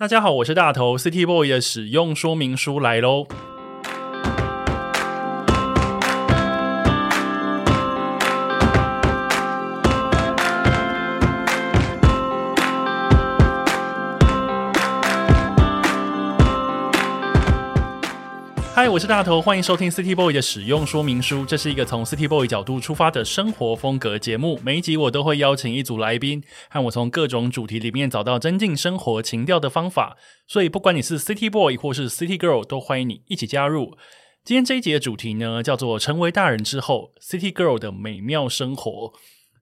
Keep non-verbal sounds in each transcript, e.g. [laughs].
大家好，我是大头，City Boy 的使用说明书来喽。嗨，我是大头，欢迎收听 City Boy 的使用说明书。这是一个从 City Boy 角度出发的生活风格节目。每一集我都会邀请一组来宾，和我从各种主题里面找到增进生活情调的方法。所以，不管你是 City Boy 或是 City Girl，都欢迎你一起加入。今天这一集的主题呢，叫做“成为大人之后，City Girl 的美妙生活”。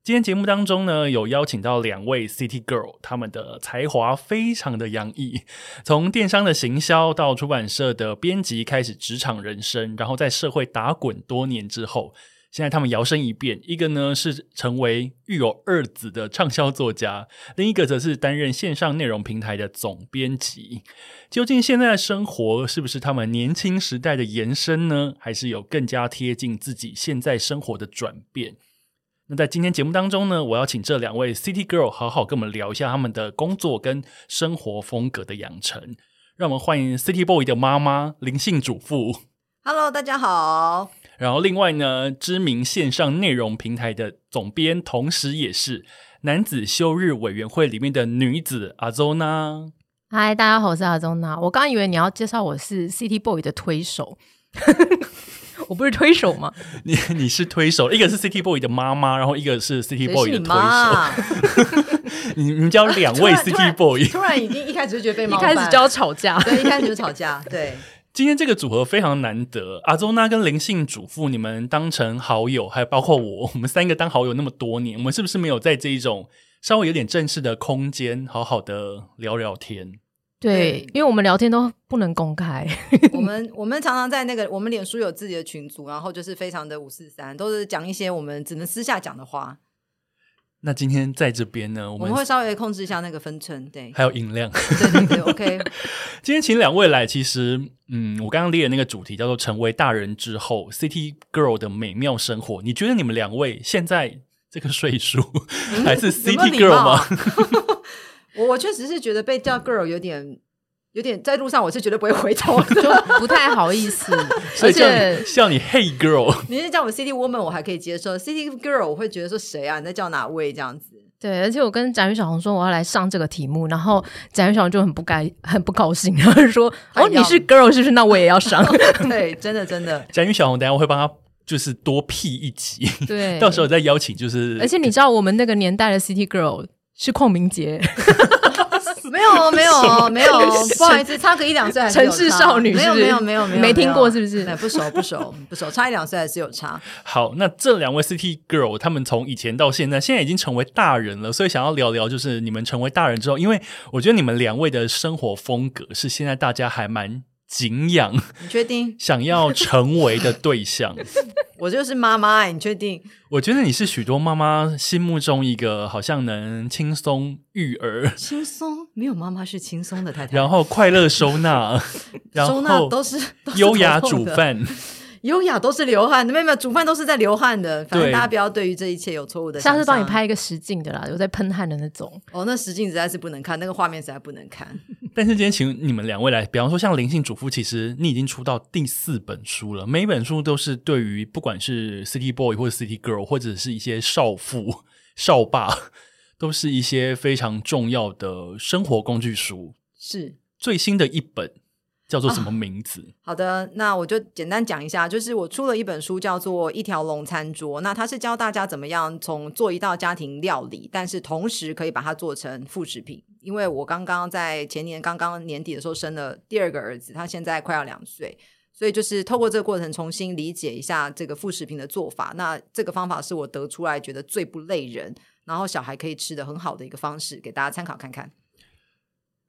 今天节目当中呢，有邀请到两位 City Girl，他们的才华非常的洋溢，[laughs] 从电商的行销到出版社的编辑，开始职场人生，然后在社会打滚多年之后，现在他们摇身一变，一个呢是成为育有二子的畅销作家，另一个则是担任线上内容平台的总编辑。究竟现在的生活是不是他们年轻时代的延伸呢？还是有更加贴近自己现在生活的转变？那在今天节目当中呢，我要请这两位 City Girl 好好跟我们聊一下他们的工作跟生活风格的养成。让我们欢迎 City Boy 的妈妈灵性主妇。Hello，大家好。然后另外呢，知名线上内容平台的总编，同时也是男子休日委员会里面的女子阿周娜。嗨，大家好，我是阿周娜。我刚以为你要介绍我是 City Boy 的推手。[laughs] 我不是推手吗？[laughs] 你你是推手，一个是 City Boy 的妈妈，然后一个是 City Boy 的推手。[laughs] 你你叫两位 City Boy，突然已经一开始就觉得被一开始就要吵架，对，一开始就吵架。对，[laughs] 今天这个组合非常难得，阿周娜跟灵性主妇，你们当成好友，还有包括我，我们三个当好友那么多年，我们是不是没有在这一种稍微有点正式的空间，好好的聊聊天？对，因为我们聊天都不能公开。[laughs] 我们我们常常在那个我们脸书有自己的群组，然后就是非常的五四三，都是讲一些我们只能私下讲的话。那今天在这边呢，我们会稍微控制一下那个分寸，对，还有音量，对对对，OK。[laughs] 今天请两位来，其实嗯，我刚刚列的那个主题叫做“成为大人之后，City Girl 的美妙生活”。你觉得你们两位现在这个岁数还是 City Girl 吗？[laughs] 我我确实是觉得被叫 girl 有点有点在路上，我是绝对不会回头，[laughs] 就不太好意思。[laughs] 而且像你 Hey Girl，[laughs] 你是叫我 City Woman，我还可以接受。City Girl，我会觉得说谁啊？你在叫哪位这样子？对，而且我跟展宇小红说我要来上这个题目，然后展宇小红就很不该很不高兴，然后说：“哦，你是 girl 是不是？那我也要上。”对，真的真的。展宇小红，等下我会帮他就是多 P 一集，对，到时候再邀请。就是而且你知道我们那个年代的 City Girl。是邝明杰，[laughs] 没有没有没有，不好意思，差个一两岁还是城市少女，没有没有没有没有，没听过是不是？不熟不熟不熟，差一两岁还是有差。[laughs] 好，那这两位 City Girl，他们从以前到现在，现在已经成为大人了，所以想要聊聊，就是你们成为大人之后，因为我觉得你们两位的生活风格是现在大家还蛮。敬仰，你确定？想要成为的对象，[laughs] 我就是妈妈。你确定？我觉得你是许多妈妈心目中一个好像能轻松育儿、轻松没有妈妈是轻松的太太，然后快乐收纳，[laughs] 收纳都是优雅煮饭。优雅都是流汗的，没有没有，煮饭都是在流汗的。反正大家不要对于这一切有错误的。下次帮你拍一个实镜的啦，有在喷汗的那种。哦，那实镜实在是不能看，那个画面实在不能看。[laughs] 但是今天请你们两位来，比方说像灵性主妇，其实你已经出到第四本书了，每一本书都是对于不管是 City Boy 或者 City Girl，或者是一些少妇、少爸，都是一些非常重要的生活工具书。是最新的一本。叫做什么名字？[laughs] 好的，那我就简单讲一下，就是我出了一本书，叫做《一条龙餐桌》。那它是教大家怎么样从做一道家庭料理，但是同时可以把它做成副食品。因为我刚刚在前年刚刚年底的时候生了第二个儿子，他现在快要两岁，所以就是透过这个过程重新理解一下这个副食品的做法。那这个方法是我得出来觉得最不累人，然后小孩可以吃的很好的一个方式，给大家参考看看。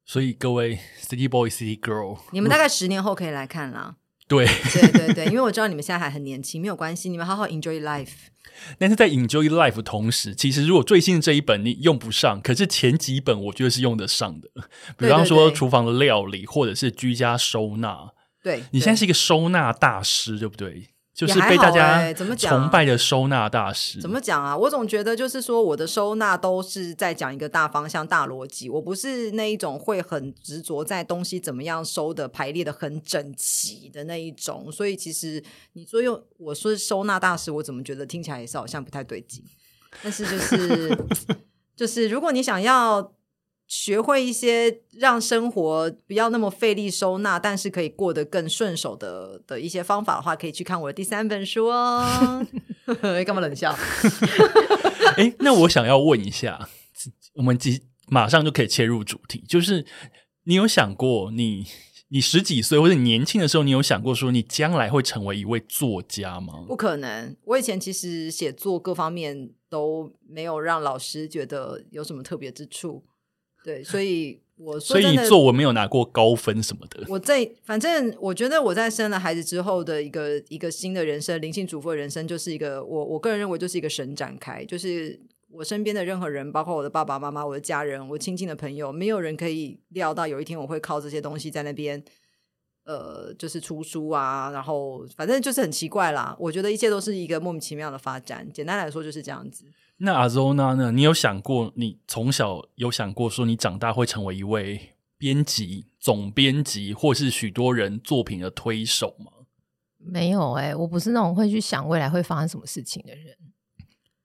所以各位 City Boy、City Girl，你们大概十年后可以来看啦。对对对对，因为我知道你们现在还很年轻，没有关系，你们好好 enjoy life。但是在 enjoy life 同时，其实如果最新的这一本你用不上，可是前几本我觉得是用得上的。比方说厨房的料理，或者是居家收纳。对，你现在是一个收纳大师，对不对？就是被大家欸怎么讲崇拜的收纳大师。怎么讲啊？我总觉得就是说，我的收纳都是在讲一个大方向、大逻辑。我不是那一种会很执着在东西怎么样收的、排列的很整齐的那一种。所以其实你说用我说收纳大师，我怎么觉得听起来也是好像不太对劲。但是就是 [laughs] 就是，如果你想要学会一些让生活不要那么费力收纳，但是可以过得更顺手的的一些方法的话，可以去看我的第三本书哦。[laughs] 干嘛冷笑？[laughs] 哎，那我想要问一下，我们即马上就可以切入主题，就是你有想过你，你十几岁或者你年轻的时候，你有想过说你将来会成为一位作家吗？不可能！我以前其实写作各方面都没有让老师觉得有什么特别之处，对，所以我说所以你作文没有拿过高分什么的。我在反正我觉得我在生了孩子之后的一个一个新的人生，灵性主妇的人生，就是一个我我个人认为就是一个神展开，就是我身边的任何人，包括我的爸爸妈妈、我的家人、我亲近的朋友，没有人可以料到有一天我会靠这些东西在那边。呃，就是出书啊，然后反正就是很奇怪啦。我觉得一切都是一个莫名其妙的发展。简单来说就是这样子。那阿 Zona 呢？你有想过，你从小有想过说你长大会成为一位编辑、总编辑，或是许多人作品的推手吗？没有哎、我不是那种会去想未来会发生什么事情的人。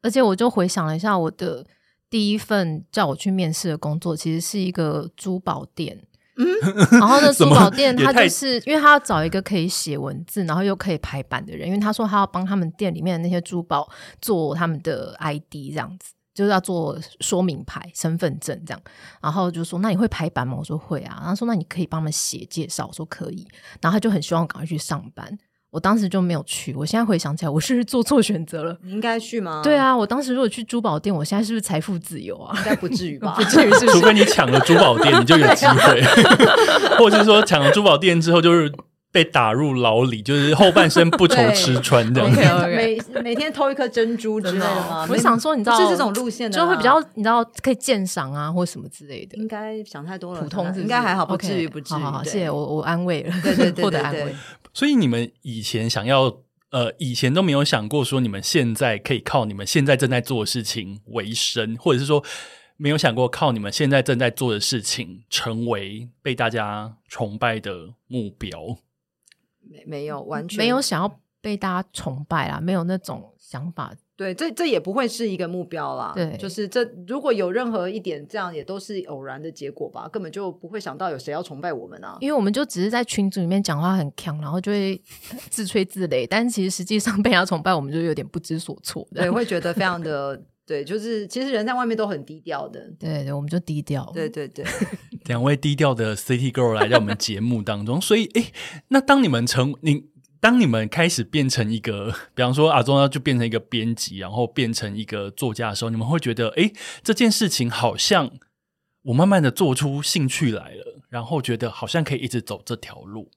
而且我就回想了一下，我的第一份叫我去面试的工作，其实是一个珠宝店。嗯，然后呢，珠宝店他就是因为他要找一个可以写文字，然后又可以排版的人，因为他说他要帮他们店里面的那些珠宝做他们的 ID 这样子。就是要做说明牌、身份证这样，然后就说：“那你会排版吗？”我说：“会啊。”然后说：“那你可以帮他们写介绍。”我说：“可以。”然后他就很希望我赶快去上班，我当时就没有去。我现在回想起来，我是不是做错选择了？你应该去吗？对，啊，我当时如果去珠宝店，我现在是不是财富自由啊？应该不至于吧？[laughs] 不至于是不是？[laughs] 除非你抢了珠宝店，你就有机会，[laughs] 或者是说抢了珠宝店之后就是被打入牢里，就是后半生不愁吃穿这样每每每天偷一颗珍珠之类的吗？我想说，你知道是这种路线的，就会比较你知道可以鉴赏啊，或什么之类的。应该想太多了，普通是是应该还好，不至于不至于。好好好，谢谢我，我安慰了，对对对获对对得安慰。所以你们以前想要呃，以前都没有想过说你们现在可以靠你们现在正在做的事情为生，或者是说没有想过靠你们现在正在做的事情成为被大家崇拜的目标。没没有完全没有想要被大家崇拜啦，没有那种想法。对，这这也不会是一个目标啦。对就是这如果有任何一点这样，也都是偶然的结果吧，根本就不会想到有谁要崇拜我们啊。因为我们就只是在群组里面讲话很强，然后就会 [laughs] 自吹自擂，但是其实实际上被人家崇拜，我们就有点不知所措。对，[laughs] 会觉得非常的对，就是其实人在外面都很低调的。对对，我们就低调。对对对，两位低调的 City Girl 来到我们节目当中，所以哎，那当你们成你当你们开始变成一个，[laughs] 比方说阿忠要就变成一个编辑，然后变成一个作家的时候，你们会觉得诶，这件事情好像我慢慢的做出兴趣来了，然后觉得好像可以一直走这条路。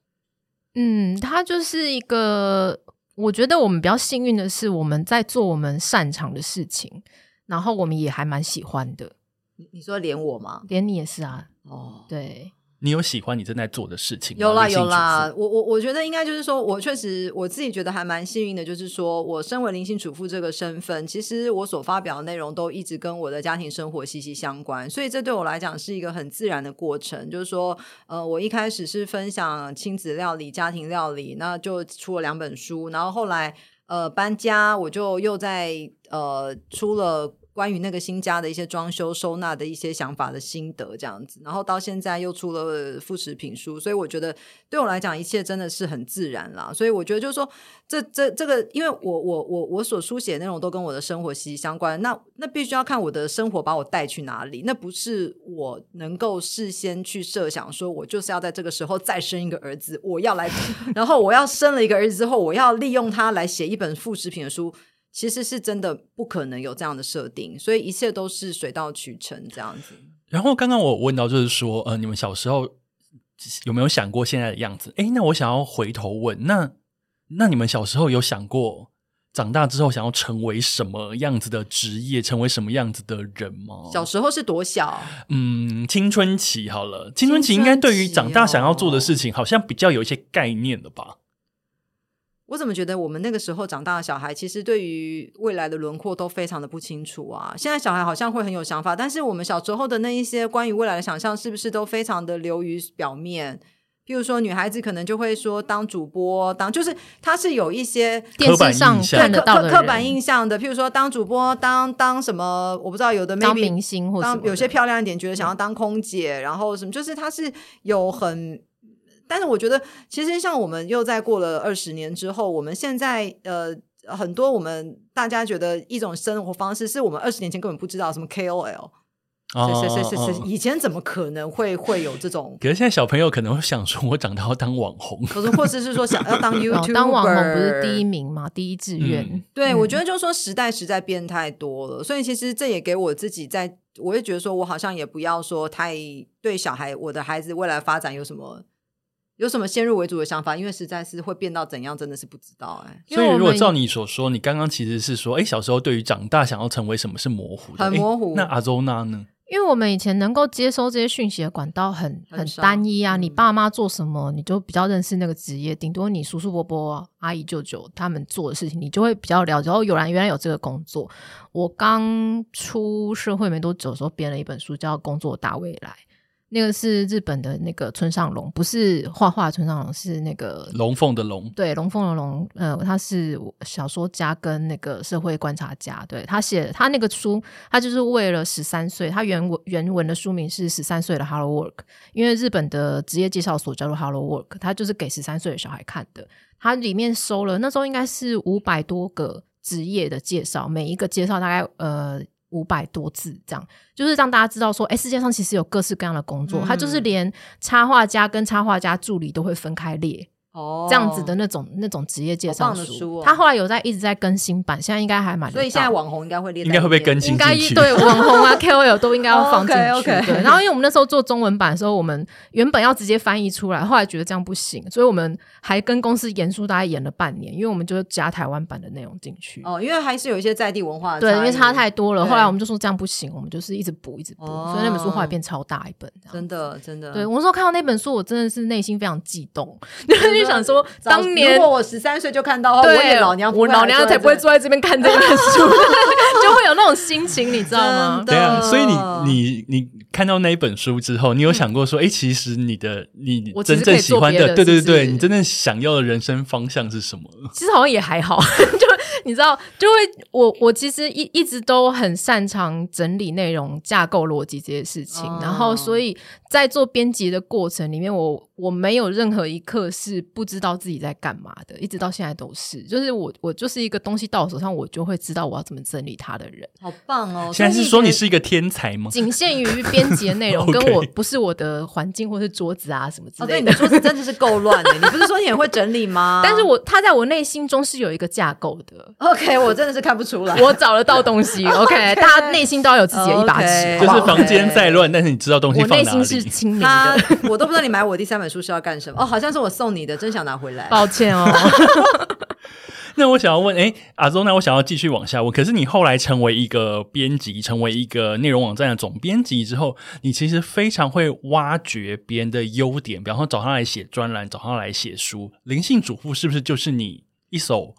嗯，它就是一个，我觉得我们比较幸运的是，我们在做我们擅长的事情，然后我们也还蛮喜欢的。你你说连我吗？连你也是啊，哦，对，你有喜欢你正在做的事情吗？有啦有啦我我我觉得应该就是说，我确实我自己觉得还蛮幸运的，就是说我身为灵性主妇这个身份，其实我所发表的内容都一直跟我的家庭生活息息相关，所以这对我来讲是一个很自然的过程。就是说，呃，我一开始是分享亲子料理、家庭料理，那就出了两本书，然后后来呃搬家，我就又在呃出了。关于那个新家的一些装修收纳的一些想法的心得，这样子，然后到现在又出了副食品书，所以我觉得对我来讲，一切真的是很自然啦。所以我觉得就是说，这这这个，因为我我我我所书写的内容都跟我的生活息息相关，那那必须要看我的生活把我带去哪里，那不是我能够事先去设想，说我就是要在这个时候再生一个儿子，我要来，[laughs] 然后我要生了一个儿子之后，我要利用他来写一本副食品的书。其实是真的不可能有这样的设定，所以一切都是水到渠成这样子。然后刚刚我问到，就是说，呃，你们小时候有没有想过现在的样子？诶，那我想要回头问，那那你们小时候有想过长大之后想要成为什么样子的职业，成为什么样子的人吗？小时候是多小？嗯，青春期好了，青春期应该对于长大想要做的事情，好像比较有一些概念了吧？我怎么觉得我们那个时候长大的小孩，其实对于未来的轮廓都非常的不清楚啊。现在小孩好像会很有想法，但是我们小时候的那一些关于未来的想象，是不是都非常的流于表面？譬如说，女孩子可能就会说当主播，当就是她是有一些电视上看得到的刻板印象的。譬如说，当主播，当当什么，我不知道有的当明星或当有些漂亮一点，觉得想要当空姐，然后什么，就是她是有很。但是我觉得，其实像我们又在过了二十年之后，我们现在呃很多我们大家觉得一种生活方式，是我们二十年前根本不知道什么 KOL，是是是是是，以前怎么可能会会有这种？可是现在小朋友可能会想说，我长大要当网红，可是或者是说想要当 [laughs] YouTube，当网红不是第一名吗？第一志愿？对，我觉得就是说时代实在变太多了，所以其实这也给我自己在，我也觉得说我好像也不要说太对小孩，我的孩子未来发展有什么。有什么先入为主的想法？因为实在是会变到怎样，真的是不知道哎。所以如果照你所说，你刚刚其实是说，哎，小时候对于长大想要成为什么是模糊的，很模糊。那阿周娜呢？因为我们以前能够接收这些讯息的管道很很单一啊，你爸妈做什么，你就比较认识那个职业，顶多你叔叔伯伯、阿姨舅舅他们做的事情，你就会比较了解。哦，有人原来有这个工作。我刚出社会没多久的时候，编了一本书叫《工作大未来》。那个是日本的那个村上龙，不是画画村上龙，是那个龙凤的龙。对，龙凤的龙，呃，他是小说家跟那个社会观察家。对他写他那个书，他就是为了十三岁，他原文原文的书名是《十三岁的 Hello Work》，因为日本的职业介绍所叫做 Hello Work，他就是给十三岁的小孩看的。他里面收了那时候应该是五百多个职业的介绍，每一个介绍大概呃。五百多字，这样就是让大家知道说，哎，世界上其实有各式各样的工作，他就是连插画家跟插画家助理都会分开列。哦，这样子的那种那种职业介绍书，他后来有在一直在更新版，现在应该还蛮。所以现在网红应该会列，应该会被更新进去。对，[laughs] 网红啊 KOL 都应该要放进去。对，然后因为我们那时候做中文版的时候，我们原本要直接翻译出来，后来觉得这样不行，所以我们还跟公司严肃大概演了半年，因为我们就加台湾版的内容进去。哦，因为还是有一些在地文化，对，因为差太多了。后来我们就说这样不行，我们就是一直补，一直补，所以那本书后来变超大一本。真的，真的。对，我那时候看到那本书，我真的是内心非常激动，就想说当年。如果我十三岁就看到，我也老娘我老娘才不会坐在这边看这本书，[laughs] 就会有那种心情，你知道吗？对啊，所以你你你看到那一本书之后，你有想过说，哎，其实你的你真正喜欢的，对对对，你真正想要的人生方向是什么？其实好像也还好，[laughs] 就你知道，就会我我其实一一直都很擅长整理内容、架构逻辑这些事情，然后所以在做编辑的过程里面，我我没有任何一刻是不知道自己在。干嘛的？一直到现在都是，就是我，我就是一个东西到我手上，我就会知道我要怎么整理它的人。好棒哦！现在是说你是一个天才吗？仅限于编辑的内容，[laughs] 跟我不是我的环境或是桌子啊什么之类的。对，你的桌子真的是够乱的。[laughs] 你不是说你很会整理吗？[laughs] 但是我他在我内心中是有一个架构的。OK，我真的是看不出来。我找得到东西。OK，大家内心都要有自己的一把尺。就是房间再乱，但是你知道东西放哪里。我内心是清明的。我都不知道你买我第三本书是要干什么。哦，好像是我送你的，真想拿回来。抱歉哦。那我想要问，哎，阿周，那我想要继续往下问。可是你后来成为一个编辑，成为一个内容网站的总编辑之后，你其实非常会挖掘别人的优点，比方说找他来写专栏，找他来写书。灵性主妇是不是就是你一手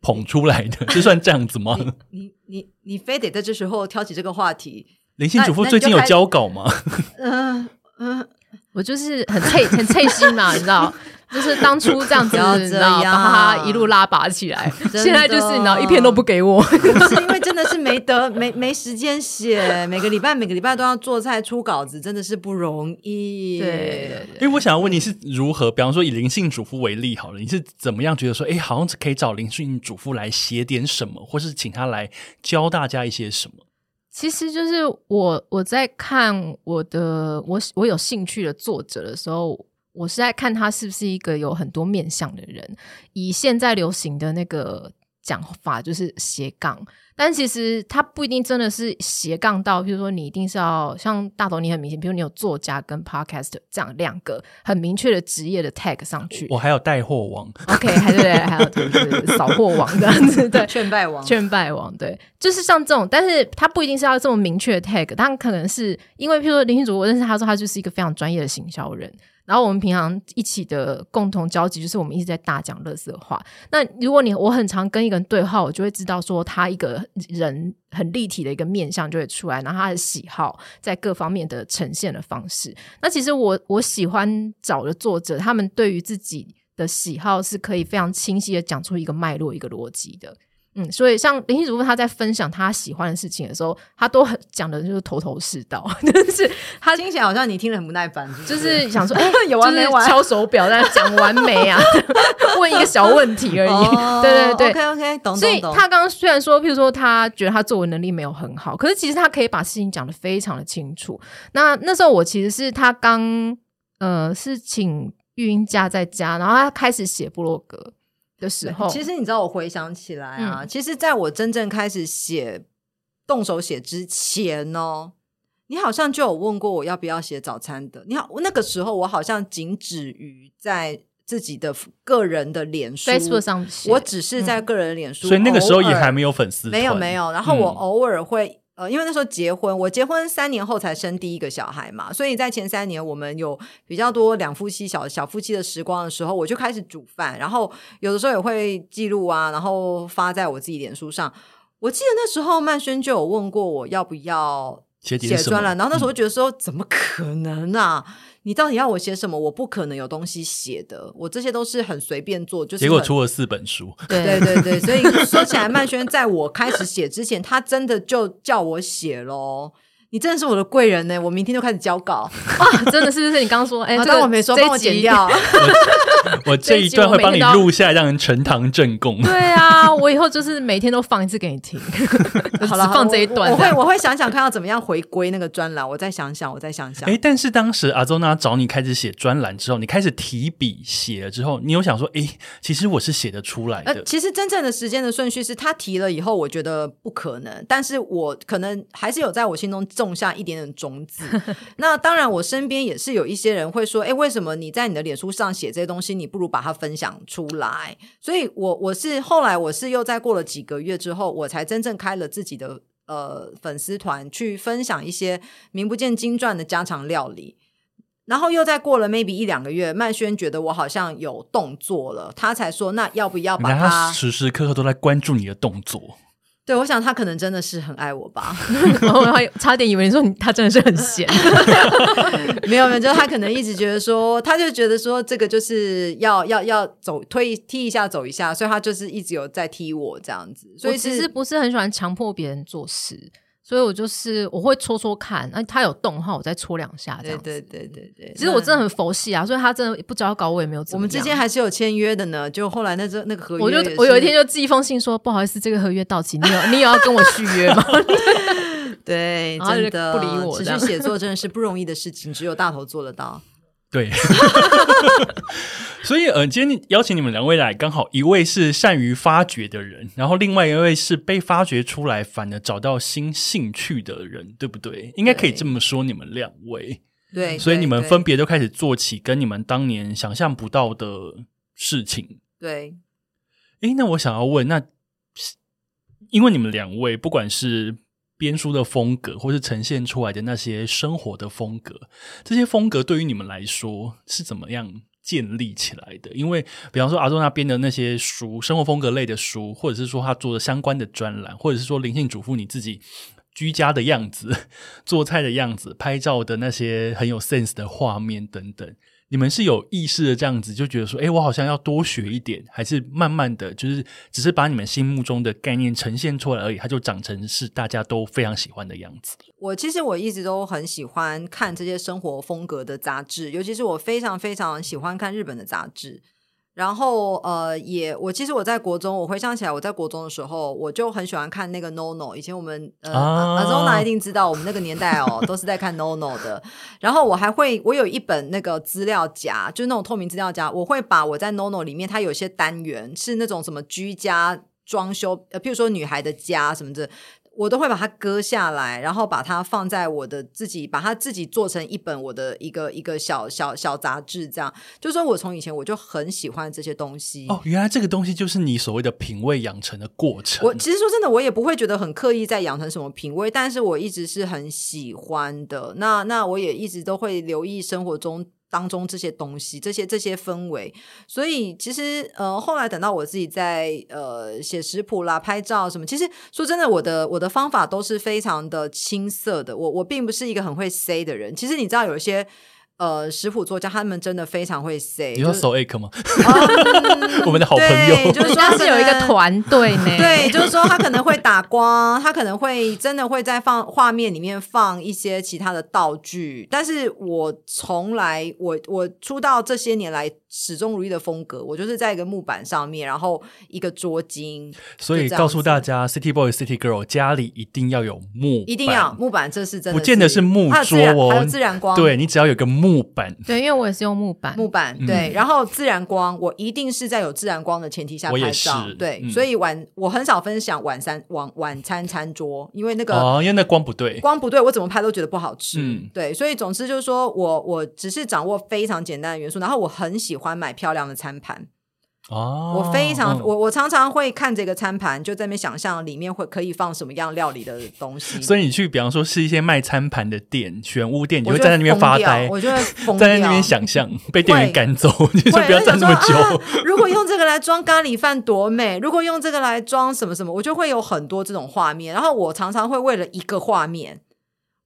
捧出来的？就算这样子吗？你你你非得在这时候挑起这个话题？灵性主妇最近有交稿吗？嗯 [laughs] 嗯，我就是很脆很脆心嘛，你知道。就是当初这样子，[laughs] 你知道，把他一路拉拔起来。现在就是你知道，一篇都不给我，是因为真的是没得没没时间写，每个礼拜每个礼拜都要做菜出稿子，真的是不容易。对，因为我想要问你是如何，比方说以灵性主妇为例好了，你是怎么样觉得说，哎，好像可以找灵性主妇来写点什么，或是请他来教大家一些什么？其实就是我我在看我的我我有兴趣的作者的时候。我是在看他是不是一个有很多面相的人，以现在流行的那个讲法就是斜杠。但其实他不一定真的是斜杠到，比如说你一定是要像大头，你很明显，比如你有作家跟 podcast 这样两个很明确的职业的 tag 上去。我还有带货王，OK，还对，还有就是扫货王这样子，对，劝败王，劝败王，对，就是像这种，但是他不一定是要这么明确的 tag，他可能是因为，譬如说林心如，我认识他说他就是一个非常专业的行销人，然后我们平常一起的共同交集就是我们一直在大讲乐色话。那如果你我很常跟一个人对话，我就会知道说他一个人很立体的一个面相就会出来，然后他的喜好在各方面的呈现的方式。那其实我我喜欢找的作者，他们对于自己的喜好是可以非常清晰的讲出一个脉络、一个逻辑的。嗯，所以像林心如她在分享她喜欢的事情的时候，她都很讲的就是头头是道，[laughs] 但是她听起来好像你听了很不耐烦，就是想说，[laughs] 哎，有完没完？敲手表在讲完没啊？[laughs] 问一个小问题而已。对对对，OK OK，懂。所以她刚刚虽然说，譬如说她觉得她作文能力没有很好，可是其实她可以把事情讲的非常的清楚。那那时候我其实是她刚呃是请育婴假在家，然后她开始写部落格。的时候，其实你知道，我回想起来啊，其实在我真正开始写、动手写之前哦，你好像就有问过我要不要写早餐的。你好，那个时候我好像仅止于在自己的个人的脸书 Facebook 上，我只是在个人脸书，所以那个时候也还没有粉丝，没有没有。然后我偶尔会。呃，因为那时候结婚，我结婚三年后才生第一个小孩嘛，所以在前三年我们有比较多两夫妻小小夫妻的时光的时候，我就开始煮饭，然后有的时候也会记录啊，然后发在我自己脸书上。我记得那时候曼轩就有问过我要不要写专栏，然后那时候觉得说怎么可能啊？你到底要我写什么？我不可能有东西写的，我这些都是很随便做。就是结果出了四本书，[laughs] 对对对，所以 [laughs] 说起来，曼轩在我开始写之前，他真的就叫我写喽。你真的是我的贵人呢！我明天就开始交稿 [laughs] 啊！真的是不是？你刚刚说，哎，当我没说，帮我剪掉。[laughs] 我这一段会帮你录下来，让人呈堂证供。对啊，我以后就是每天都放一次给你听。[laughs] 好了，放这一段，我会我会想想看要怎么样回归那个专栏。我再想想，我再想想。哎，但是当时阿周娜找你开始写专栏之后，你开始提笔写了之后，你有想说，哎，其实我是写得出来的。其实真正的时间的顺序是他提了以后，我觉得不可能，但是我可能还是有在我心中。种下一点点种子，[laughs] 那当然，我身边也是有一些人会说：“哎，为什么你在你的脸书上写这些东西，你不如把它分享出来？”所以，我我是后来我是又再过了几个月之后，我才真正开了自己的呃粉丝团，去分享一些名不见经传的家常料理。然后又再过了 maybe 一两个月，曼轩觉得我好像有动作了，他才说：“那要不要把它时时刻刻都在关注你的动作？”对，我想他可能真的是很爱我吧，[laughs] 然后差点以为你说他真的是很闲，[laughs] 没有没有，就是他可能一直觉得说，他就觉得说这个就是要要要走推踢一下走一下，所以他就是一直有在踢我这样子，所以其实不是很喜欢强迫别人做事。所以我就是我会戳戳看，那他有动的话，我再戳两下这样子。对对对对对。其实我真的很佛系啊，所以他真的不交稿，我也没有。我们之间还是有签约的呢。就后来那这那个合约，我就我有一天就寄一封信说，不好意思，这个合约到期，你有你有要跟我续约吗？[laughs] 对，真的不理我。持续写作真的是不容易的事情，只有大头做得到。对，[laughs] 所以呃，今天邀请你们两位来，刚好一位是善于发掘的人，然后另外一位是被发掘出来，反而找到新兴趣的人，对不对？应该可以这么说，你们两位对，所以你们分别都开始做起跟你们当年想象不到的事情。对，哎，那我想要问，那因为你们两位不管是。编书的风格，或是呈现出来的那些生活的风格，这些风格对于你们来说是怎么样建立起来的？因为，比方说阿周那编的那些书，生活风格类的书，或者是说他做的相关的专栏，或者是说灵性主妇你自己居家的样子、[laughs] 做菜的样子、拍照的那些很有 sense 的画面等等。你们是有意识的这样子，就觉得说，哎，我好像要多学一点，还是慢慢的就是只是把你们心目中的概念呈现出来而已，它就长成是大家都非常喜欢的样子。我其实我一直都很喜欢看这些生活风格的杂志，尤其是我非常非常喜欢看日本的杂志。然后呃，也我其实我在国中，我回想起来，我在国中的时候，我就很喜欢看那个 NONO。以前我们呃，阿周娜一定知道，我们那个年代哦，都是在看 NONO 的。然后我还会，我有一本那个资料夹，就是那种透明资料夹，我会把我在 NONO 里面，它有些单元是那种什么居家装修，呃，譬如说女孩的家什么的。我都会把它割下来，然后把它放在我的自己，把它自己做成一本我的一个一个小小小杂志，这样。就说我从以前我就很喜欢这些东西。哦，原来这个东西就是你所谓的品味养成的过程。我其实说真的，我也不会觉得很刻意在养成什么品味，但是我一直是很喜欢的。那那我也一直都会留意生活中。当中这些东西，这些这些氛围。所以其实呃，后来等到我自己在呃写食谱啦、拍照什么，其实说真的，我的我的方法都是非常的青涩的。我我并不是一个很会 say 的人。其实你知道，有一些呃食谱作家，他们真的非常会 say。你说 so a 吗？嗯 [laughs] 我们的好朋友对就是说他是有一个团队呢，[laughs] 对，就是说他可能会打光，他可能会真的会在放画面里面放一些其他的道具，但是我从来我我出道这些年来始终如一的风格，我就是在一个木板上面，然后一个桌巾，所以告诉大家，City Boy、City Girl 家里一定要有木，一定要。木板，这是真的不见得是木桌哦。还有自然光，对你只要有个木板，对，因为我也是用木板，木板对，然后自然光，我一定是在有自然光的前提下我也拍照。是，对，嗯。所以晚我很少分享晚餐晚晚餐餐桌，因为那个哦，因为那光不对，光不对，我怎么拍都觉得不好吃。嗯。对，所以总之就是说我我只是掌握非常简单的元素，然后我很喜欢买漂亮的餐盘。哦，我非常、嗯我我常常会看这个餐盘，就在那边想象里面会可以放什么样料理的东西。所以你去，比方说是一些卖餐盘的店、选物店，你会站在那边发呆，我就会站在那边想象，被店员会赶走，你 [laughs] 就会不要站那么久。如果用这个来装咖喱饭多美，如果用这个来装什么什么，我就会有很多这种画面。然后我常常会为了一个画面，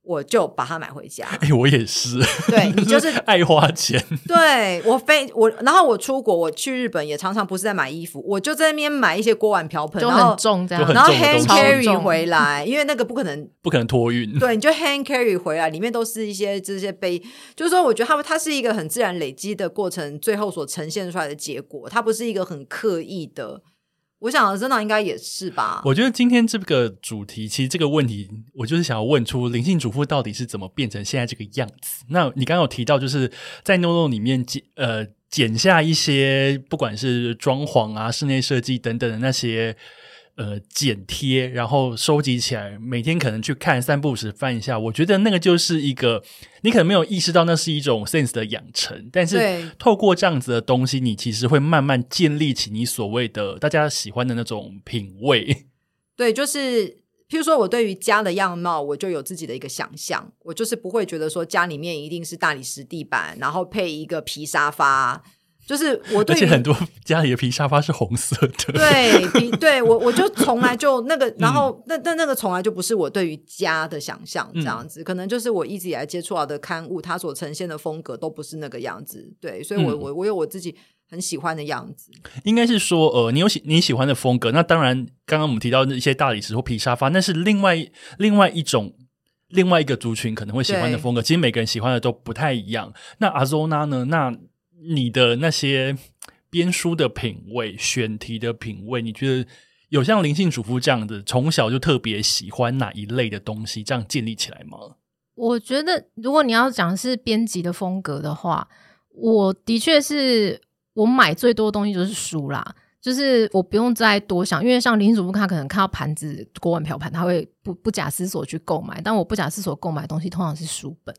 我就把它买回家。哎、我也是，对你 [laughs] 就是爱花钱，对我非我，然后我出国，我去日本也常常不是在买衣服，我就在那边买一些锅碗瓢盆，就然后很重这样。然后 hand carry 回来，因为那个不可能，[laughs] 不可能托运。对，你就 hand carry 回来，里面都是一些这些杯，就是说，我觉得它它是一个很自然累积的过程，最后所呈现出来的结果，它不是一个很刻意的。我想真的应该也是吧。我觉得今天这个主题，其实这个问题，我就是想要问出灵性主妇到底是怎么变成现在这个样子。那你刚刚有提到，就是在 No No 里面剪呃剪下一些，不管是装潢啊、室内设计等等的那些呃剪贴，然后收集起来，每天可能去看三不五时翻一下。我觉得那个就是一个，你可能没有意识到那是一种 sense 的养成，但是透过这样子的东西，你其实会慢慢建立起你所谓的大家喜欢的那种品味。[laughs] 对，就是譬如说我对于家的样貌，我就有自己的一个想象，我就是不会觉得说家里面一定是大理石地板，然后配一个皮沙发，就是我而对很多家里的皮沙发是红色的，对皮对我我就从来就那个，然嗯后、那那那个从来就不是我对于家的想象这样子，可能就是我一直以来接触到的刊物，它所呈现的风格都不是那个样子，对，所以我、嗯我我有我自己很喜欢的样子，应该是说，呃，你有喜你喜欢的风格，那当然，刚刚我们提到的一些大理石或皮沙发，那是另外另外一种。另外一个族群可能会喜欢的对风格，其实每个人喜欢的都不太一样。那阿 Zona 呢？那你的那些编书的品味、选题的品味，你觉得有像灵性主妇这样的，从小就特别喜欢哪一类的东西，这样建立起来吗？我觉得，如果你要讲是编辑的风格的话，我的确是我买最多的东西就是书啦，就是我不用再多想，因为像林主妇他可能看到盘子、锅碗瓢盘，他会不不假思索去购买，但我不假思索购买的东西通常是书本，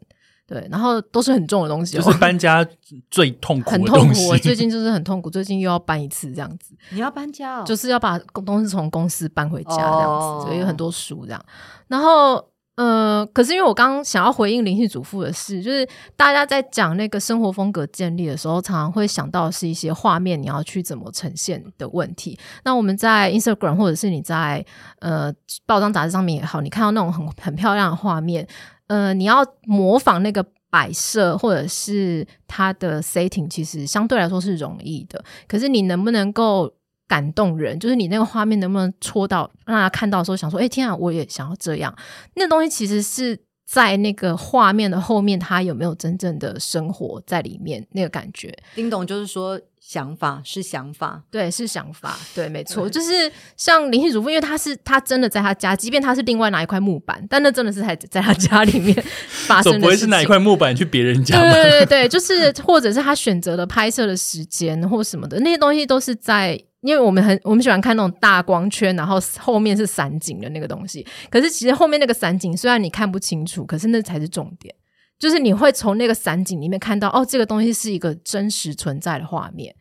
对，然后都是很重的东西、哦，就是搬家最痛苦很痛苦。的东西。我最近就是很痛苦，最近又要搬一次这样子，你要搬家、哦，就是要把东西从公司搬回家这样子，哦所以有很多书这样。然后呃，可是因为我刚刚想要回应灵性主妇的事，就是大家在讲那个生活风格建立的时候，常常会想到是一些画面，你要去怎么呈现的问题。那我们在 Instagram 或者是你在呃报章杂志上面也好，你看到那种很很漂亮的画面，呃，你要模仿那个。摆设或者是它的 setting，其实相对来说是容易的。可是你能不能够感动人？就是你那个画面能不能戳到，让他看到的时候想说：“哎、天啊，我也想要这样。”那东西其实是在那个画面的后面，他有没有真正的生活在里面？那个感觉，丁董就是说想法是想法，对，是想法，对，没错，就是像灵性主妇，因为他是他真的在他家，即便他是另外拿一块木板，但那真的是在在他家里面 [laughs] 发生的总不会是拿一块木板去别人家对对对，就是或者是他选择了拍摄的时间或什么的，那些东西都是在。因为我们很我们喜欢看那种大光圈，然后后面是散景的那个东西。可是其实后面那个散景虽然你看不清楚，可是那才是重点，就是你会从那个散景里面看到，哦，这个东西是一个真实存在的画面。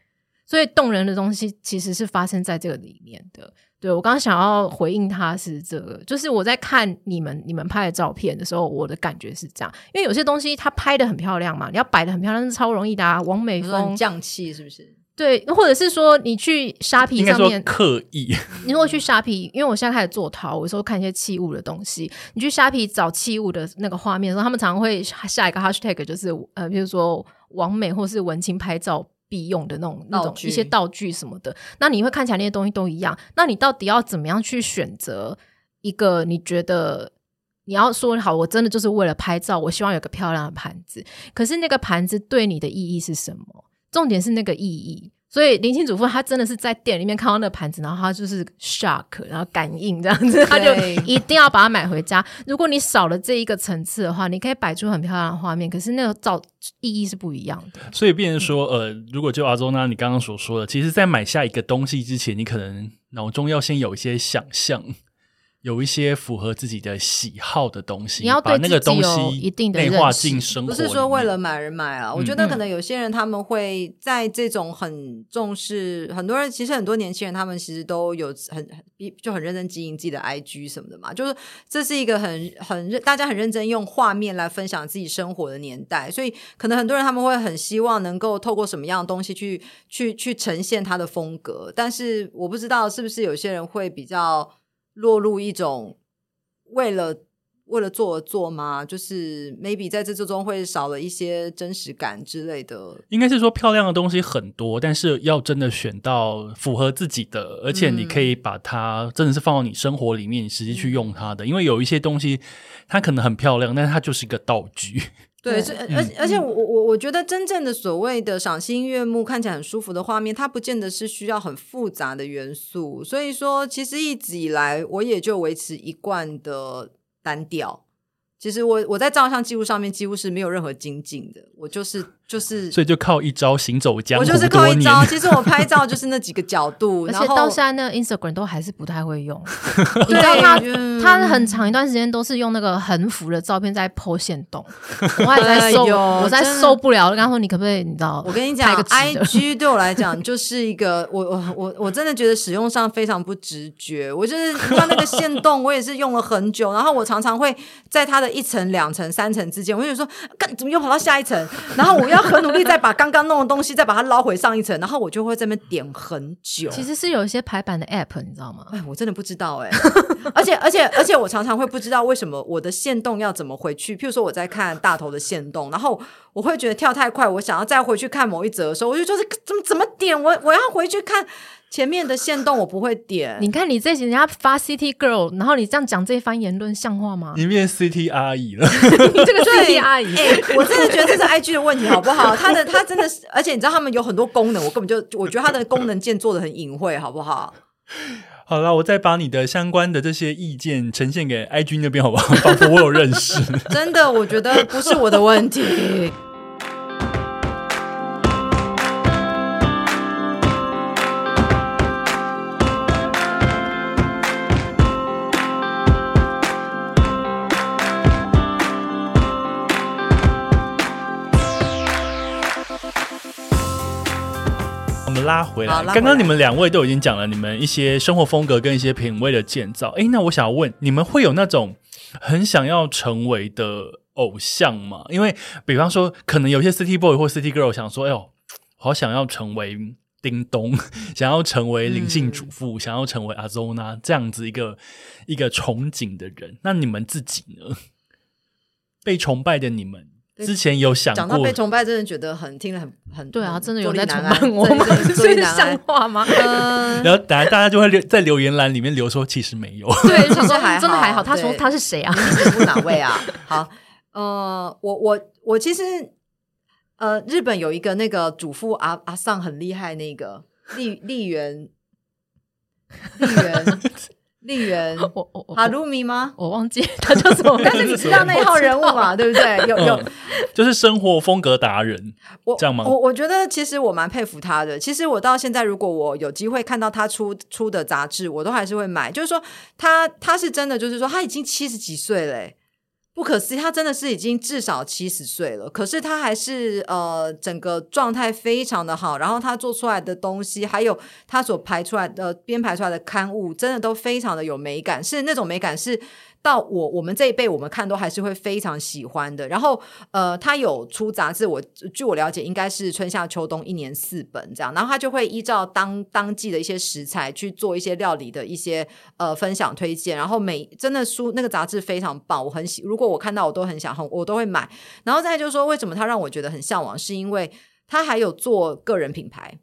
所以动人的东西其实是发生在这个里面的。对我刚刚想要回应他是这个，就是我在看你们你们拍的照片的时候，我的感觉是这样，因为有些东西它拍的很漂亮嘛，你要摆的很漂亮是超容易的啊，王美峰降气是不是？对，或者是说你去沙皮上面刻意，[laughs] 你如果去沙皮，因为我现在开始做陶，有时候看一些器物的东西，你去沙皮找器物的那个画面的时候，他们常常会下一个 hashtag，就是呃，比如说王美或是文青拍照。必用的那种那种一些道具什么的，那你会看起来那些东西都一样。那你到底要怎么样去选择一个你觉得你要说好？我真的就是为了拍照，我希望有个漂亮的盘子。可是那个盘子对你的意义是什么？重点是那个意义。所以林清主妇他真的是在店里面看到那个盘子，然后他就是 shock，然后感应这样子，[laughs] 他就一定要把它买回家。如果你少了这一个层次的话，你可以摆出很漂亮的画面，可是那个造意义是不一样的。所以变成说，呃，如果就阿周呢，你刚刚所说的，其实，在买下一个东西之前，你可能脑中要先有一些想象。有一些符合自己的喜好的东西，你要把那个东西一定的内化进生活。不是说为了买而买啊，我觉得可能有些人他们会在这种很重视，很多人其实很多年轻人他们其实都有很就很认真经营自己的 IG 什么的嘛，就是这是一个很很认大家很认真用画面来分享自己生活的年代，所以可能很多人他们会很希望能够透过什么样的东西去去去呈现他的风格，但是我不知道是不是有些人会比较。落入一种为了为了做而做吗？就是 maybe 在这之中会少了一些真实感之类的。应该是说漂亮的东西很多，但是要真的选到符合自己的，而且你可以把它真的是放到你生活里面，你实际去用它的。因为有一些东西它可能很漂亮，但是它就是一个道具。对，而而且我我我觉得真正的所谓的赏心悦目、看起来很舒服的画面，它不见得是需要很复杂的元素。所以说，其实一直以来我也就维持一贯的单调。其实我我在照相记录上面几乎是没有任何精进的，我就是。就是，所以就靠一招行走江湖。我就是靠一招，其实我拍照就是那几个角度，[laughs] 而且到现在那个 Instagram 都还是不太会用。[laughs] 你知道他他很长一段时间都是用那个横幅的照片在剖线动，我还在受，我在受不了。刚说你可不可以？你知道，我跟你讲，IG 对我来讲就是一个，我我我我真的觉得使用上非常不直觉。我就是他那个线动，我也是用了很久，然后我常常会在它的一层、两层、三层之间，我就说，干怎么又跑到下一层？然后我要。要很努力再把刚刚弄的东西再把它捞回上一层，然后我就会在那边点很久。其实是有一些排版的 app，你知道吗？哎，我真的不知道哎。而且而且而且，我常常会不知道为什么我的线动要怎么回去。譬如说我在看大头的线动，然后我会觉得跳太快，我想要再回去看某一则的时候，我就说怎么怎么点我我要回去看。前面的线动我不会点，你看你这些人家发 City Girl，然后你这样讲这一番言论像话吗？你变 City 阿姨了，[laughs] 你这个 City 阿姨，我真的觉得这是 IG 的问题，好不好？它的它真的是，而且你知道他们有很多功能，我根本就我觉得它的功能键做的很隐晦，好不好？好了，我再把你的相关的这些意见呈现给 IG 那边，好不好？[laughs] 仿佛我有认识，真的，我觉得不是我的问题。拉回来，刚刚你们两位都已经讲了你们一些生活风格跟一些品味的建造。哎，那我想要问，你们会有那种很想要成为的偶像吗？因为比方说，可能有些 City Boy 或 City Girl 想说，哎呦，好想要成为叮咚，[laughs] 想要成为灵性主妇，想要成为阿 Zona 这样子一个一个憧憬的人。那你们自己呢？被崇拜的你们？之前有想讲到被崇拜，真的觉得很听了很很对啊，真的有在崇拜我吗？[laughs] 这是像话吗？[laughs] 然后等下大家就会留在留言栏里面留说，其实没有，对，[laughs] 其实还真的还好。他说他是谁啊？是哪位啊？好，呃，我我我其实呃，日本有一个那个主妇阿阿尚很厉害，那个丽丽媛，丽媛。丽媛，[laughs] 哈鲁米吗？我忘记 [laughs] 他叫什么，但是你知道那一号人物嘛？[laughs] 对不对？有有，就是生活风格达人，我这样吗？我我觉得其实我蛮佩服他的。其实我到现在，如果我有机会看到他出出的杂志，我都还是会买。就是说，他他是真的，就是说他已经七十几岁嘞。不可思议，他真的是已经至少七十岁了，可是他还是呃整个状态非常的好，然后他做出来的东西，还有他所排出来的编排出来的刊物，真的都非常的有美感，是那种美感是。到我我们这一辈，我们看都还是会非常喜欢的。然后，呃，他有出杂志，我据我了解，应该是春夏秋冬一年四本这样。然后他就会依照当当季的一些食材去做一些料理的一些呃分享推荐。然后每真的书那个杂志非常棒，我很喜。如果我看到，我都很想很我都会买。然后再就是说，为什么他让我觉得很向往，是因为他还有做个人品牌。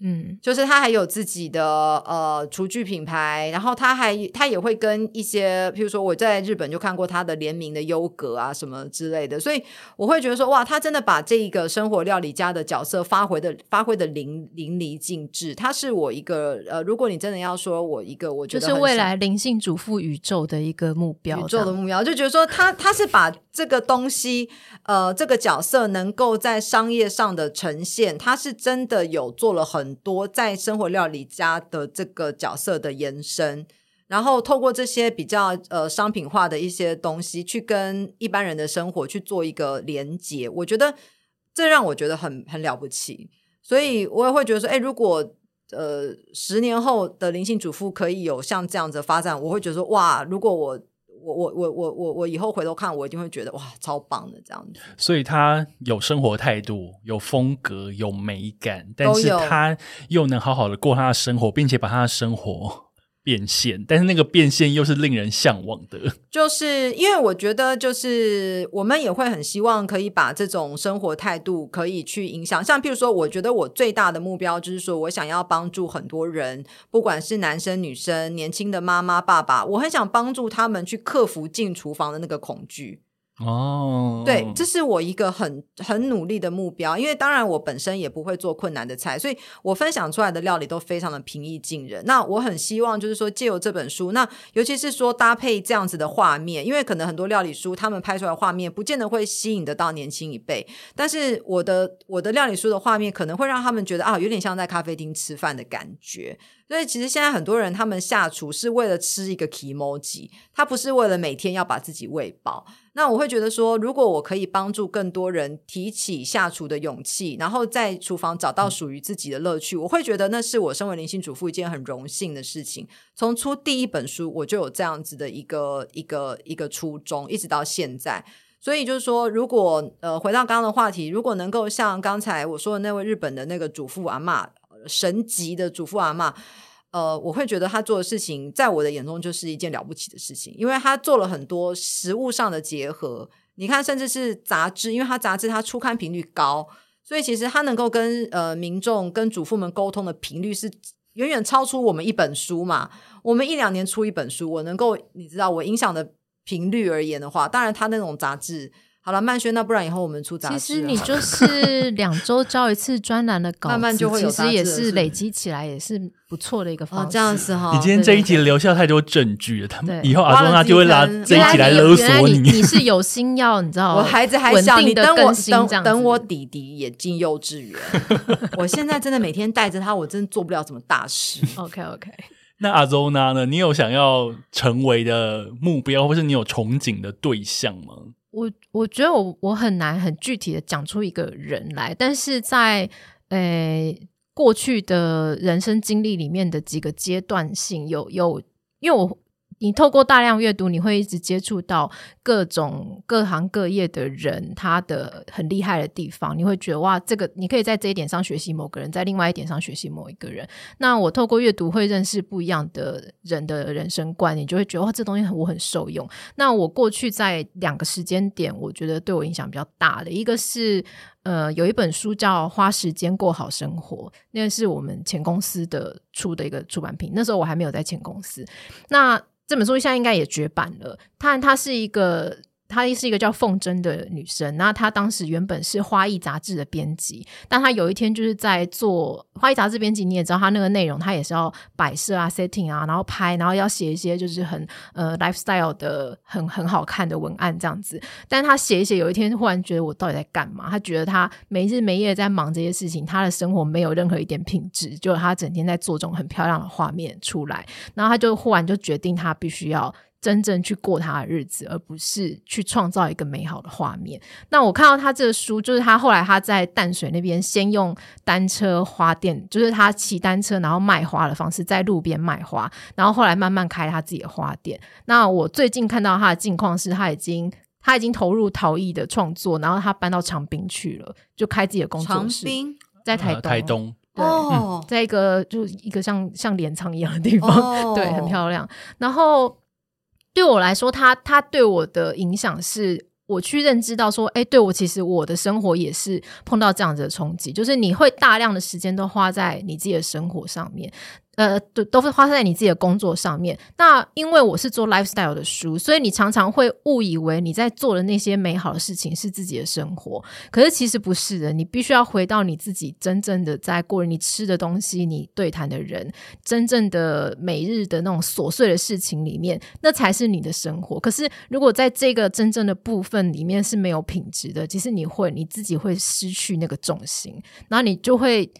嗯，就是他还有自己的呃厨具品牌，然后他还他也会跟一些，譬如说我在日本就看过他的联名的优格啊什么之类的，所以我会觉得说哇，他真的把这一个生活料理家的角色发挥的发挥的淋淋漓尽致。他是我一个呃，如果你真的要说我一个，我觉得就是未来灵性主妇宇宙的一个目标，宇宙的目标，就觉得说他他是把这个东西呃这个角色能够在商业上的呈现，他是真的有做了很。多在生活料理家的这个角色的延伸，然后透过这些比较呃商品化的一些东西，去跟一般人的生活去做一个连接，我觉得这让我觉得很很了不起。所以我也会觉得说，哎，如果呃十年后的灵性主妇可以有像这样子发展，我会觉得说，哇，如果我。我我我我我我以后回头看，我一定会觉得哇，超棒的这样子。所以他有生活态度，有风格，有美感，但是他又能好好的过他的生活，并且把他的生活。变现，但是那个变现又是令人向往的。[laughs] 就是因为我觉得，就是我们也会很希望可以把这种生活态度可以去影响。像譬如说，我觉得我最大的目标就是说我想要帮助很多人，不管是男生女生、年轻的妈妈爸爸，我很想帮助他们去克服进厨房的那个恐惧。哦，对，这是我一个很很努力的目标，因为当然我本身也不会做困难的菜，所以我分享出来的料理都非常的平易近人。那我很希望就是说借由这本书，那尤其是说搭配这样子的画面，因为可能很多料理书他们拍出来画面不见得会吸引得到年轻一辈，但是我的我的料理书的画面可能会让他们觉得啊，有点像在咖啡厅吃饭的感觉。所以其实现在很多人他们下厨是为了吃一个 emoji，他不是为了每天要把自己喂饱。那我会觉得说，如果我可以帮助更多人提起下厨的勇气，然后在厨房找到属于自己的乐趣，我会觉得那是我身为灵性主妇一件很荣幸的事情。从出第一本书，我就有这样子的一个一个一个初衷，一直到现在。所以就是说，如果呃回到刚刚的话题，如果能够像刚才我说的那位日本的那个主妇阿妈。神级的主妇阿妈，呃，我会觉得他做的事情，在我的眼中就是一件了不起的事情，因为他做了很多实物上的结合。你看，甚至是杂志，因为他杂志他出刊频率高，所以其实他能够跟呃民众、跟主妇们沟通的频率是远远超出我们一本书嘛。我们一两年出一本书，我能够你知道我影响的频率而言的话，当然他那种杂志。好了，曼轩，那不然以后我们出杂志。其实你就是两周交一次专栏的稿，[laughs] 慢慢就会有。其实也是累积起来，也是不错的一个方式。这样子哈，你今天这一集留下太多证据了，他们以后阿东他就会拿这一集来勒索你。你是有心要，你知道？我孩子还小，你等我等等我弟弟也进幼稚园。[laughs] 我现在真的每天带着他，我真的做不了什么大事。[laughs] OK OK。那阿周娜呢？你有想要成为的目标，或是你有憧憬的对象吗？我我觉得我我很难很具体的讲出一个人来，但是在呃过去的人生经历里面的几个阶段性有有，因为我。你透过大量阅读，你会一直接触到各种各行各业的人，他的很厉害的地方。你会觉得哇，这个你可以在这一点上学习某个人，在另外一点上学习某一个人。那我透过阅读会认识不一样的人的人生观，你就会觉得哇，这东西我很受用。那我过去在两个时间点，我觉得对我影响比较大的一个是呃，有一本书叫《花时间过好生活》，那是我们前公司的出的一个出版品。那时候我还没有在前公司，那。这本书现在应该也绝版了。它它是一个。她是一个叫凤珍的女生，那她当时原本是花艺杂志的编辑，但她有一天就是在做花艺杂志编辑，你也知道，她那个内容她也是要摆设啊、setting 啊，然后拍，然后要写一些就是很呃 lifestyle 的很很好看的文案这样子。但她写一写，有一天忽然觉得我到底在干嘛？她觉得她没日没夜在忙这些事情，她的生活没有任何一点品质，就她整天在做这种很漂亮的画面出来，然后她就忽然就决定她必须要。真正去过他的日子，而不是去创造一个美好的画面。那我看到他这个书，就是他后来他在淡水那边先用单车花店，就是他骑单车然后卖花的方式，在路边卖花，然后后来慢慢开他自己的花店。那我最近看到他的近况是，他已经他已经投入陶艺的创作，然后他搬到长滨去了，就开自己的工作室，长滨在台东。呃台东对，哦，在一个就一个像像镰仓一样的地方，哦对，很漂亮。然后对我来说，他他对我的影响是。我去认知到说，哎，对我其实我的生活也是碰到这样子的冲击，就是你会大量的时间都花在你自己的生活上面，呃，都都是花在你自己的工作上面。那因为我是做 lifestyle 的书，所以你常常会误以为你在做的那些美好的事情是自己的生活，可是其实不是的。你必须要回到你自己真正的在过你吃的东西，你对谈的人，真正的每日的那种琐碎的事情里面，那才是你的生活。可是如果在这个真正的部分里面是没有品质的，其实你会你自己会失去那个重心，然后你就会。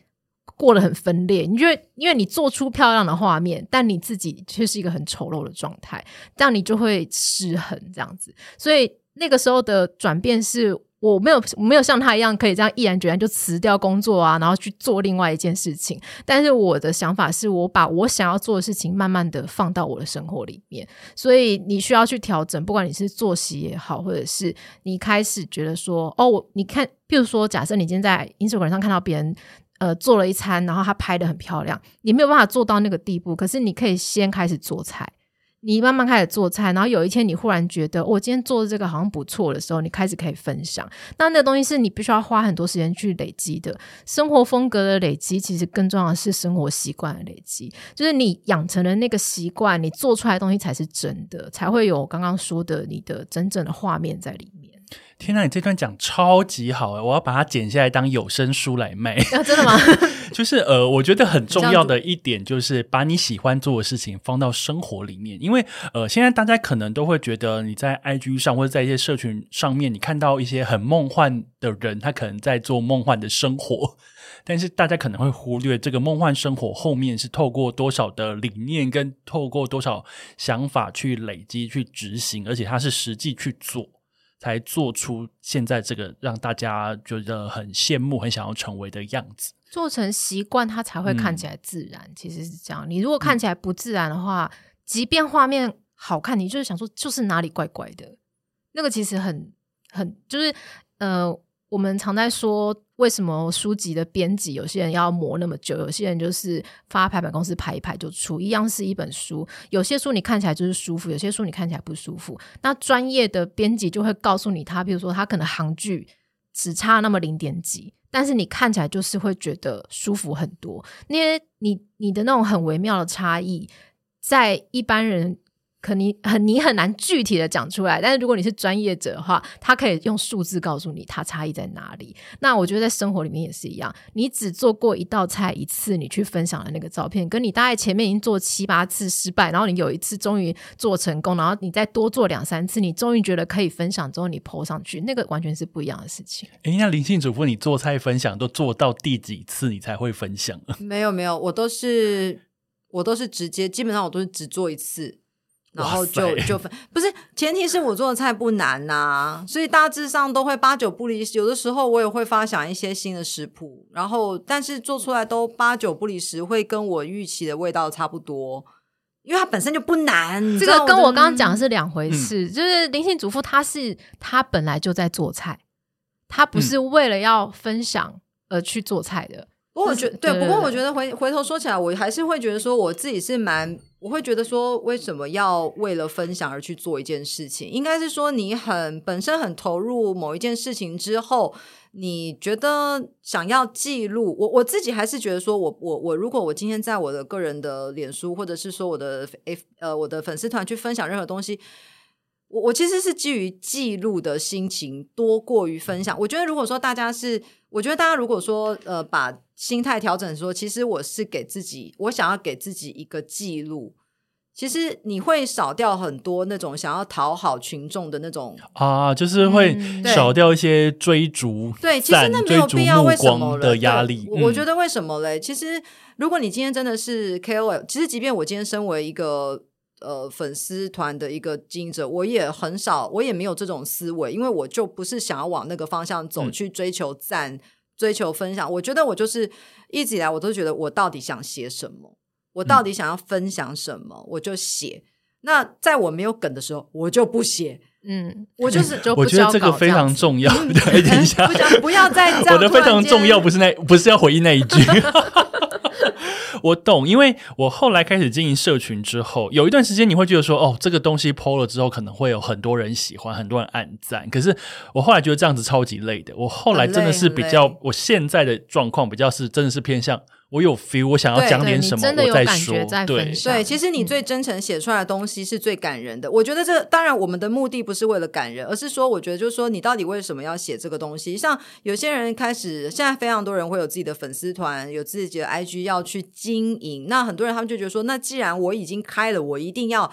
过得很分裂，你觉得，因为你做出漂亮的画面，但你自己却是一个很丑陋的状态，这样你就会失衡，这样子。所以那个时候的转变是，我没有没有像他一样可以这样毅然决然就辞掉工作啊，然后去做另外一件事情。但是我的想法是我把我想要做的事情慢慢的放到我的生活里面，所以你需要去调整，不管你是作息也好，或者是你开始觉得说，哦，我你看，譬如说，假设你今天在 Instagram 上看到别人。呃，做了一餐，然后他拍的很漂亮，你没有办法做到那个地步，可是你可以先开始做菜，你慢慢开始做菜，然后有一天你忽然觉得我今天做的这个好像不错的时候，你开始可以分享。那那东西是你必须要花很多时间去累积的，生活风格的累积，其实更重要的是生活习惯的累积，就是你养成了那个习惯，你做出来的东西才是真的，才会有刚刚说的你的真正的画面在里面。天呐，你这段讲超级好哎！我要把它剪下来当有声书来卖。[laughs] 啊，真的吗？[laughs] 就是呃，我觉得很重要的一点就是把你喜欢做的事情放到生活里面，因为呃，现在大家可能都会觉得你在 IG 上或者在一些社群上面，你看到一些很梦幻的人，他可能在做梦幻的生活，[laughs] 但是大家可能会忽略这个梦幻生活后面是透过多少的理念跟透过多少想法去累积去执行，而且他是实际去做。才做出现在这个让大家觉得很羡慕、很想要成为的样子。做成习惯，它才会看起来自然。其实是这样，你如果看起来不自然的话，即便画面好看，你就是想说，就是哪里怪怪的。那个其实很很就是呃。我们常在说，为什么书籍的编辑有些人要磨那么久，有些人就是发排版公司排一排就出，一样是一本书。有些书你看起来就是舒服，有些书你看起来不舒服。那专业的编辑就会告诉你，他比如说他可能行距只差那么零点几，但是你看起来就是会觉得舒服很多。因为你你的那种很微妙的差异，在一般人。可你很你很难具体的讲出来，但是如果你是专业者的话，他可以用数字告诉你它差异在哪里。那我觉得在生活里面也是一样，你只做过一道菜一次，你去分享的那个照片，跟你大概前面已经做七八次失败，然后你有一次终于做成功，然后你再多做两三次，你终于觉得可以分享之后，你 po 上去，那个完全是不一样的事情。哎，那灵性主妇，你做菜分享都做到第几次你才会分享？没有没有，我都是我都是直接，基本上我都是只做一次。然后就就分不是前提是我做的菜不难呐，所以大致上都会八九不离十。有的时候我也会发想一些新的食谱，然后但是做出来都八九不离十，会跟我预期的味道差不多，因为它本身就不难。这个跟我刚刚讲的是两回事，就是灵性主妇，她是她本来就在做菜，她不是为了要分享而去做菜的。不过我觉对，不过我觉得回回头说起来，我还是会觉得说我自己是蛮。我会觉得说，为什么要为了分享而去做一件事情？应该是说，你很本身很投入某一件事情之后，你觉得想要记录。我我自己还是觉得说，我我我，如果我今天在我的个人的脸书，或者是说我的 F 呃我的粉丝团去分享任何东西，我我其实是基于记录的心情多过于分享。我觉得如果说大家是，我觉得大家如果说呃把。心态调整说，其实我是给自己，我想要给自己一个记录。其实你会少掉很多那种想要讨好群众的那种啊，就是会少掉一些追逐对，其实那没有必要为什么的压力。我觉得为什么嘞？其实如果你今天真的是 KOL，其实即便我今天身为一个呃粉丝团的一个经营者，我也很少，我也没有这种思维，因为我就不是想要往那个方向走，嗯去追求赞、追求分享。我觉得我就是一直以来，我都觉得我到底想写什么，我到底想要分享什么，我就写。那在我没有梗的时候，我就不写，嗯，我就是就我觉得这个非常重要。[laughs] 对，[laughs] 等一下不，要再这样。我的非常重要，不 [laughs] 是那不是要回应那一句。我懂，因为我后来开始经营社群之后，有一段时间你会觉得说，哦，这个东西 PO 了之后，可能会有很多人喜欢，很多人按赞。可是我后来觉得这样子超级累的。我后来真的是比较，我现在的状况比较是真的是偏向我有 feel，我想要讲点什么，真的再说感觉。在对分，享对，其实你最真诚写出来的东西是最感人的。我觉得这当然我们的目的不是为了感人，而是说，我觉得就是说，你到底为什么要写这个东西？像有些人开始，现在非常多人会有自己的粉丝团，有自己的 IG 要去经营。那很多人他们就觉得说，那既然我已经开了，我一定要。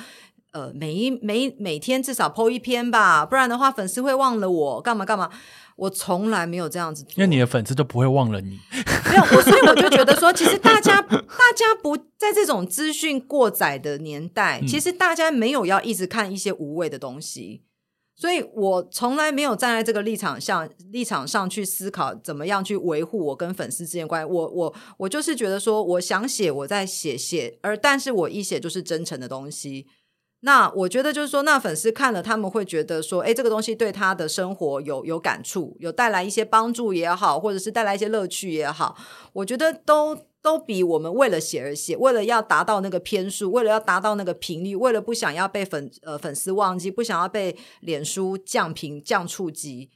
呃，每一每每天至少 PO 一篇吧，不然的话粉丝会忘了我干嘛干嘛。我从来没有这样子做，因为你的粉丝都不会忘了你。[laughs] 没有我，所以我就觉得说，其实大家大家不在这种资讯过载的年代，嗯其实大家没有要一直看一些无谓的东西。所以我从来没有站在这个立场上立场上去思考怎么样去维护我跟粉丝之间关系。我我我就是觉得说，我想写我在写写，而但是我一写就是真诚的东西。那我觉得就是说，那粉丝看了，他们会觉得说，哎，这个东西对他的生活有有感触，有带来一些帮助也好，或者是带来一些乐趣也好，我觉得都都比我们为了写而写，为了要达到那个篇数，为了要达到那个频率，为了不想要被粉呃粉丝忘记，不想要被脸书降频降触及。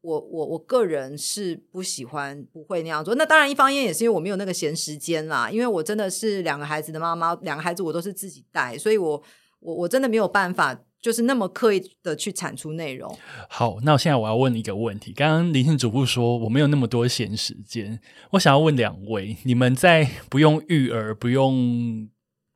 我我我个人是不喜欢不会那样做。那当然，一方面也是因为我没有那个闲时间啦，因为我真的是两个孩子的妈妈，两个孩子我都是自己带，所以我我我真的没有办法，就是那么刻意的去产出内容。好，那现在我要问一个问题。刚刚林信主妇说我没有那么多闲时间，我想要问两位：你们在不用育儿、不用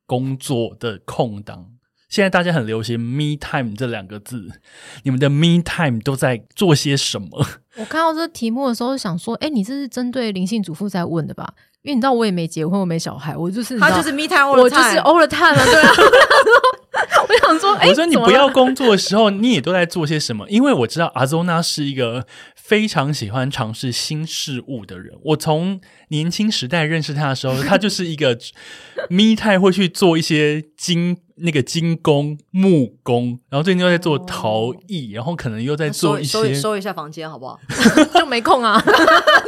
工作的空档，现在大家很流行 “me time” 这两个字，你们的 “me time” 都在做些什么？我看到这题目的时候，想说，哎，你这是针对灵性主妇在问的吧？因为你知道我也没结婚，我没小孩，我就是他就是 me time all the 我就是 all the time 了，对啊。[laughs] 我想说，哎，我说你不要 [laughs] 工作的时候，你也都在做些什么？因为我知道阿周娜是一个非常喜欢尝试新事物的人。我从年轻时代认识他的时候，他就是一个 [laughs] me time 会去做一些精那个金工、木工，然后最近又在做陶艺，然后可能又在做一收些收收一下房间好不好？[laughs] 就没空啊？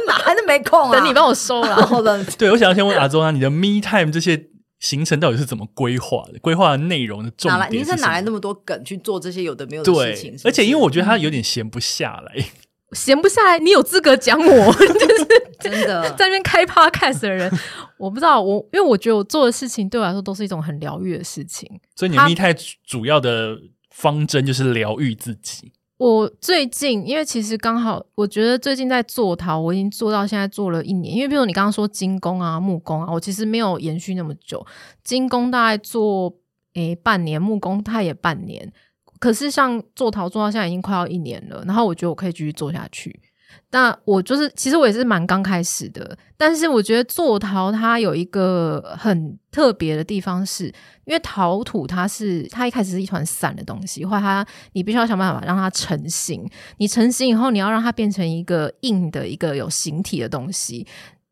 哪还是没空啊？等你帮我收了。好的，[laughs] 对，我想要先问阿周啊，你的 me time 这些行程到底是怎么规划的？规划的内容的重哪来？点是哪来那么多梗去做这些有的没有的事情？是，是而且因为我觉得他有点闲不下来。闲不下来，你有资格讲我？[laughs] 就是真的在那边开 podcast 的人，我不知道我，因为我觉得我做的事情对我来说都是一种很疗愈的事情。所以你的他 me time 主要的方针就是疗愈自己。我最近，因为其实刚好，我觉得最近在做陶，我已经做到现在做了一年。因为比如你刚刚说金工啊、木工啊，我其实没有延续那么久。金工大概做诶半年，木工它也半年。可是像做陶做到现在已经快要一年了，然后我觉得我可以继续做下去。那我就是，其实我也是蛮刚开始的，但是我觉得做陶它有一个很特别的地方是，因为陶土它是它一开始是一团散的东西，或它你必须要想办法让它成型，你成型以后你要让它变成一个硬的一个有形体的东西。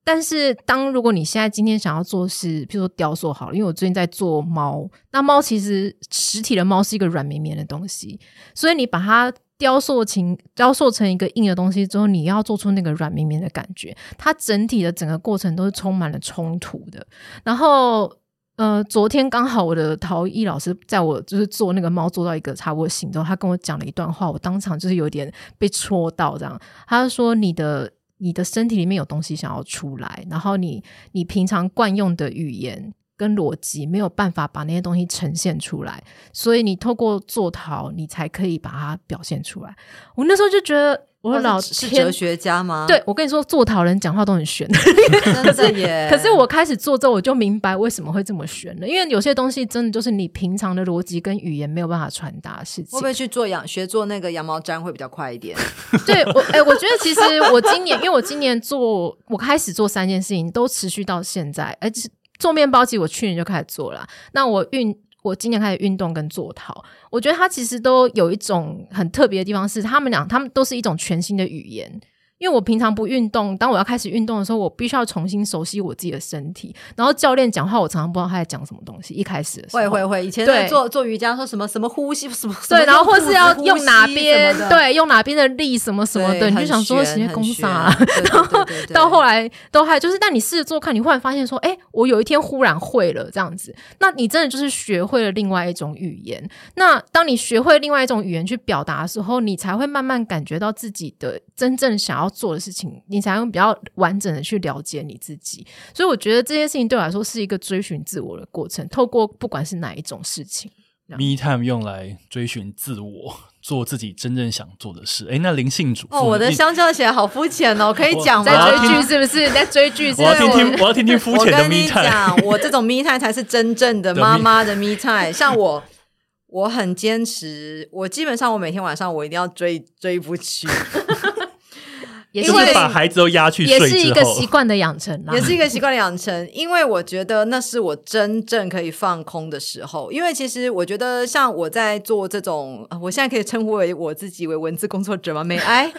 但是，当如果你现在今天想要做是，譬如说雕塑好了，因为我最近在做猫，那猫其实实体的猫是一个软绵绵的东西，所以你把它雕塑成雕塑成一个硬的东西之后，你要做出那个软绵绵的感觉，它整体的整个过程都是充满了冲突的。然后，呃，昨天刚好我的陶艺老师在我就是做那个猫做到一个差不多形之后，他跟我讲了一段话，我当场就是有点被戳到，这样，他说你的。你的身体里面有东西想要出来，然后你你平常惯用的语言跟逻辑没有办法把那些东西呈现出来，所以你透过做陶，你才可以把它表现出来。我那时候就觉得，我老是是哲学家吗？对，我跟你说，做陶人讲话都很玄。[laughs] 真的耶。可是我开始做之后，我就明白为什么会这么玄了，因为有些东西真的就是你平常的逻辑跟语言没有办法传达的事情。会不会去做羊学做那个羊毛毡会比较快一点？[laughs] 对我，哎、我觉得其实我今年，因为我今年做，我开始做三件事情，都持续到现在。而且做面包，其实我去年就开始做了。那我运我今年开始运动跟做陶，我觉得它其实都有一种很特别的地方，是他们俩他们都是一种全新的语言。因为我平常不运动，当我要开始运动的时候，我必须要重新熟悉我自己的身体。然后教练讲话，我常常不知道他在讲什么东西。一开始会会会，以前在做做瑜伽说什么什么呼吸什么，对，然后或是要用哪边，对，用哪边的力什么什么的，你就想说直接攻杀。[laughs] 然后到后来都还就是，但你试着做看，你忽然发现说，哎，我有一天忽然会了这样子。那你真的就是学会了另外一种语言。那当你学会另外一种语言去表达的时候，你才会慢慢感觉到自己的真正想要。做的事情，你才能比较完整的去了解你自己。所以我觉得这件事情对我来说是一个追寻自我的过程。透过不管是哪一种事情，Me Time 用来追寻自我，做自己真正想做的事。哎，那灵性主哦，我的香蕉写好肤浅哦，可以讲在追剧是不是？在追剧？我要听听，我要听听肤浅的 Me Time。我这种 Me Time 才是真正的妈妈的 Me Time。像我，我很坚持，我基本上我每天晚上我一定要追追一部剧。也是把孩子都压去睡也是一个习惯的养成，也是一个习惯的养成。因为我觉得那是我真正可以放空的时候。因为其实我觉得，像我在做这种，我现在可以称呼为我自己为文字工作者吗？美哀，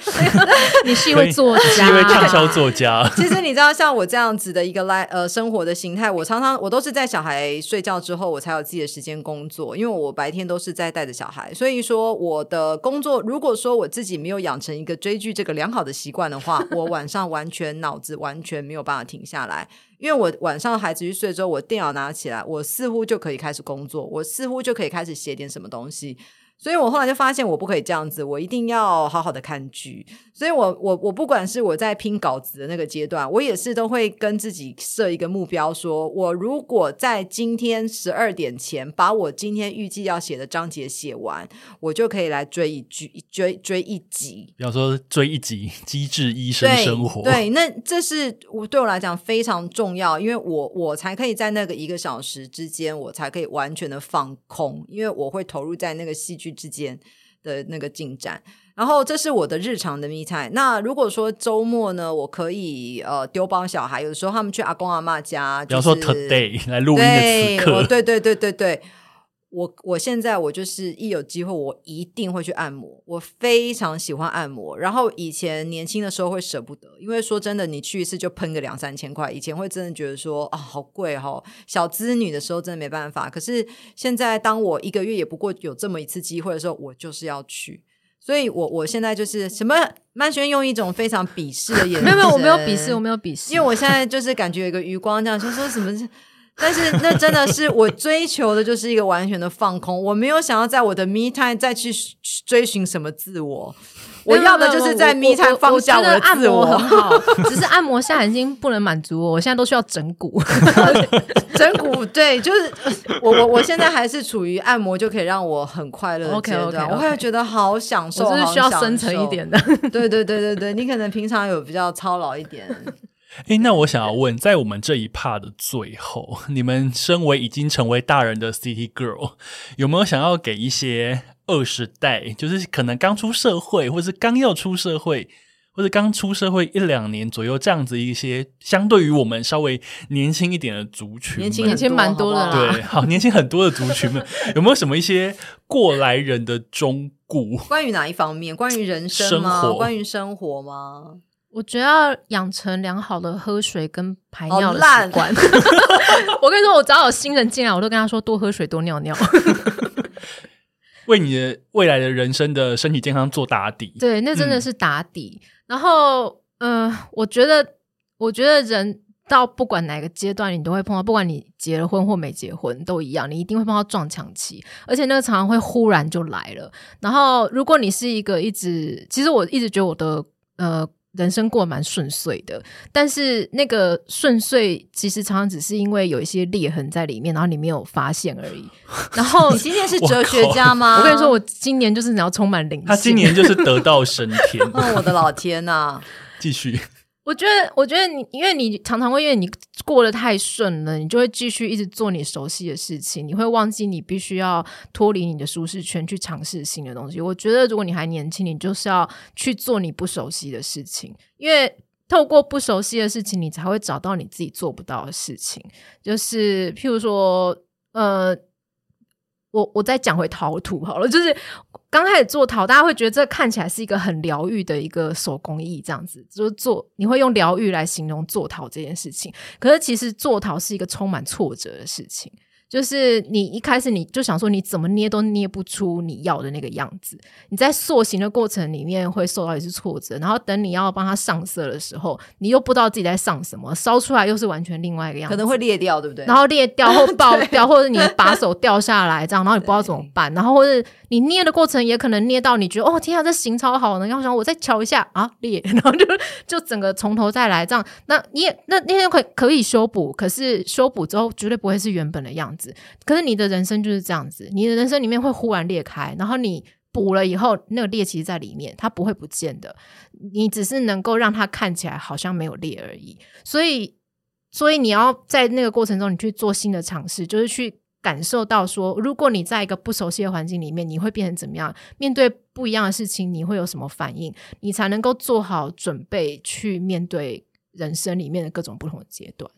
你是一位作家，一位畅销作家。其实你知道，像我这样子的一个来呃生活的形态，我常常我都是在小孩睡觉之后，我才有自己的时间工作。因为我白天都是在带着小孩，所以说我的工作，如果说我自己没有养成一个追剧这个良好的习惯。的话，我晚上完全脑子完全没有办法停下来，因为我晚上孩子去睡之后，我电脑拿起来，我似乎就可以开始工作，我似乎就可以开始写点什么东西。所以我后来就发现，我不可以这样子，我一定要好好的看剧。所以，我我我不管是我在拼稿子的那个阶段，我也是都会跟自己设一个目标，说我如果在今天十二点前把我今天预计要写的章节写完，我就可以来追一剧，追追一集。比方说，追一集《机智医生生活》。对，那这是我对我来讲非常重要，因为我我才可以在那个一个小时之间，我才可以完全的放空，因为我会投入在那个戏剧。之间的那个进展，然后这是我的日常的 me time。那如果说周末呢，我可以呃丢包小孩，有的时候他们去阿公阿妈家，比方说 today 来录音的此刻，对对对对对。我我现在我就是一有机会，我一定会去按摩。我非常喜欢按摩。然后以前年轻的时候会舍不得，因为说真的，你去一次就喷个两三千块。以前会真的觉得说啊，好贵哦。小资女的时候真的没办法。可是现在，当我一个月也不过有这么一次机会的时候，我就是要去。所以，我我现在就是什么曼轩用一种非常鄙视的眼神，没有没有，我没有鄙视，我没有鄙视，因为我现在就是感觉有一个余光，这样就说什么。但是那真的是我追求的，就是一个完全的放空。我没有想要在我的 me time 再去追寻什么自我，我要的就是在 me time 放下我的自我。很好，[laughs] 只是按摩现在已经不能满足我，我现在都需要整骨。[laughs] 整骨对，就是我我我现在还是处于按摩就可以让我很快乐的阶段，我会觉得好享受，就是需要深层一点的。对对对对对，你可能平常有比较操劳一点。[laughs] 哎，那我想要问，在我们这一 part 的最后，你们身为已经成为大人的 City Girl，有没有想要给一些二十代，就是可能刚出社会，或是刚要出社会，或者刚出社会一两年左右这样子一些，相对于我们稍微年轻一点的族群，年轻年轻蛮多的，对，好年轻很多的族群们，有没有什么一些过来人的忠告？关于哪一方面？关于人生吗？关于生活吗？我觉得要养成良好的喝水跟排尿的习惯。[laughs] 我跟你说，我只要有新人进来，我都跟他说多喝水、多尿尿，[laughs] 为你的未来的人生的身体健康做打底。对，那真的是打底。然后，嗯，我觉得，我觉得人到不管哪个阶段，你都会碰到，不管你结了婚或没结婚都一样，你一定会碰到撞墙期，而且那个常常会忽然就来了。然后，如果你是一个一直，其实我一直觉得我的呃。人生过蛮顺遂的，但是那个顺遂其实常常只是因为有一些裂痕在里面，然后你没有发现而已。[laughs] 然后你今天是哲学家吗？我跟你说，我今年就是你要充满灵性。他今年就是得道升天。[laughs] 哦，我的老天呐！继续。我觉得，我觉得你，因为你常常会因为你过得太顺了，你就会继续一直做你熟悉的事情，你会忘记你必须要脱离你的舒适圈去尝试新的东西。我觉得，如果你还年轻，你就是要去做你不熟悉的事情，因为透过不熟悉的事情，你才会找到你自己做不到的事情。就是譬如说，呃。我我再讲回陶土好了，就是刚开始做陶，大家会觉得这看起来是一个很疗愈的一个手工艺，这样子就是做你会用疗愈来形容做陶这件事情，可是其实做陶是一个充满挫折的事情。就是你一开始你就想说你怎么捏都捏不出你要的那个样子，你在塑形的过程里面会受到一次挫折，然后等你要帮它上色的时候，你又不知道自己在上什么，烧出来又是完全另外一个样子，可能会裂掉，对不对？然后裂掉或 [laughs] 爆掉，或者你把手掉下来这样，然后你不知道怎么办，然后或者你捏的过程也可能捏到你觉得哦天啊这形超好呢，然后想我再敲一下啊裂，[laughs] 然后就就整个从头再来这样，那你也那那天可可以修补，可是修补之后绝对不会是原本的样可是你的人生就是这样子，你的人生里面会忽然裂开，然后你补了以后，那个裂其实在里面，它不会不见的。你只是能够让它看起来好像没有裂而已。所以，所以你要在那个过程中，你去做新的尝试，就是去感受到说，如果你在一个不熟悉的环境里面，你会变成怎么样？面对不一样的事情，你会有什么反应？你才能够做好准备去面对人生里面的各种不同的阶段。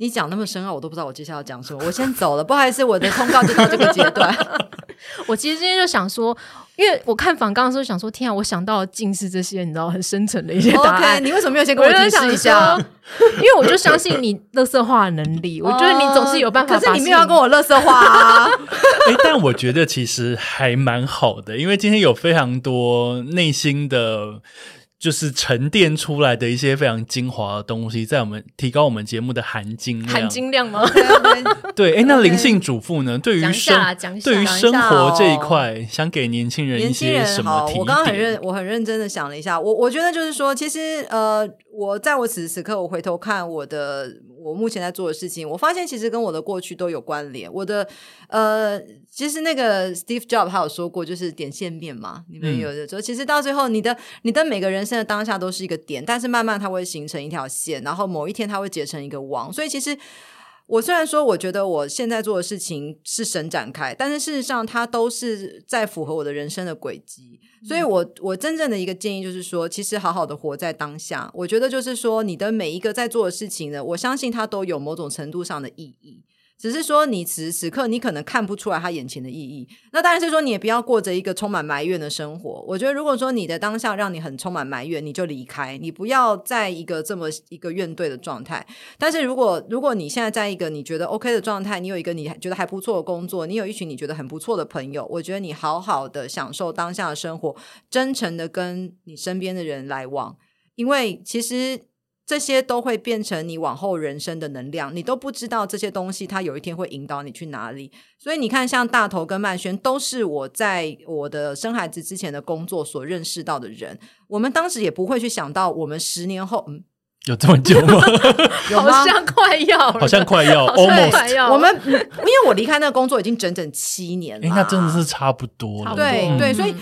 你讲那么深奥，我都不知道我接下来要讲什么。我先走了，不好意思，我的通告就到这个阶段。[laughs] 我其实今天就想说，因为我看访纲的时候想说，天啊，我想到近视这些，你知道很深层的一些答案。你为什么没有先跟我提示一下？因为我就相信你乐色化的能力，我觉得你总是有办法。可是你没有要跟我乐色化啊！[laughs] 哎，但我觉得其实还蛮好的，因为今天有非常多内心的。就是沉淀出来的一些非常精华的东西，在我们提高我们节目的含金量。含金量吗？[laughs] 对，哎，那灵性主妇呢？对于生，对于生活这一块，想给年轻人一些什么提我刚刚很认，我很认真的想了一下，我我觉得就是说，其实呃，我在我此时此刻，我回头看我的。我目前在做的事情，我发现其实跟我的过去都有关联。我的呃，其实那个 Steve Jobs 他有说过，就是点线面嘛。你们有的说，其实到最后，你的你的每个人生的当下都是一个点，但是慢慢它会形成一条线，然后某一天它会结成一个网。所以其实。我虽然说，我觉得我现在做的事情是神展开，但是事实上，它都是在符合我的人生的轨迹。所以，我我真正的一个建议就是说，其实好好的活在当下。我觉得就是说，你的每一个在做的事情呢，我相信它都有某种程度上的意义。只是说，你此时此刻你可能看不出来他眼前的意义。那当然是说，你也不要过着一个充满埋怨的生活。我觉得，如果说你的当下让你很充满埋怨，你就离开，你不要在一个这么一个怨怼的状态。但是如果如果你现在在一个你觉得 OK 的状态，你有一个你觉得还不错的工作，你有一群你觉得很不错的朋友，我觉得你好好的享受当下的生活，真诚的跟你身边的人来往，因为其实。这些都会变成你往后人生的能量，你都不知道这些东西，它有一天会引导你去哪里。所以你看，像大头跟曼轩，都是我在我的生孩子之前的工作所认识到的人。我们当时也不会去想到，我们十年后，嗯，[laughs] 有这么久吗？[laughs] 有好像快要，好像快要，almost。我们因为我离开那个工作已经整整七年了，那真的是差不多了。对对，所以。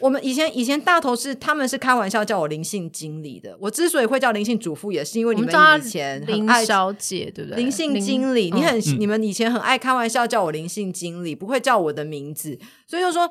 我们以前以前大头是他们是开玩笑叫我灵性经理的，我之所以会叫灵性主妇，也是因为你们以前林小姐对不对？灵性经理，你很你们以前很爱开玩笑叫我灵性经理，不会叫我的名字，所以就说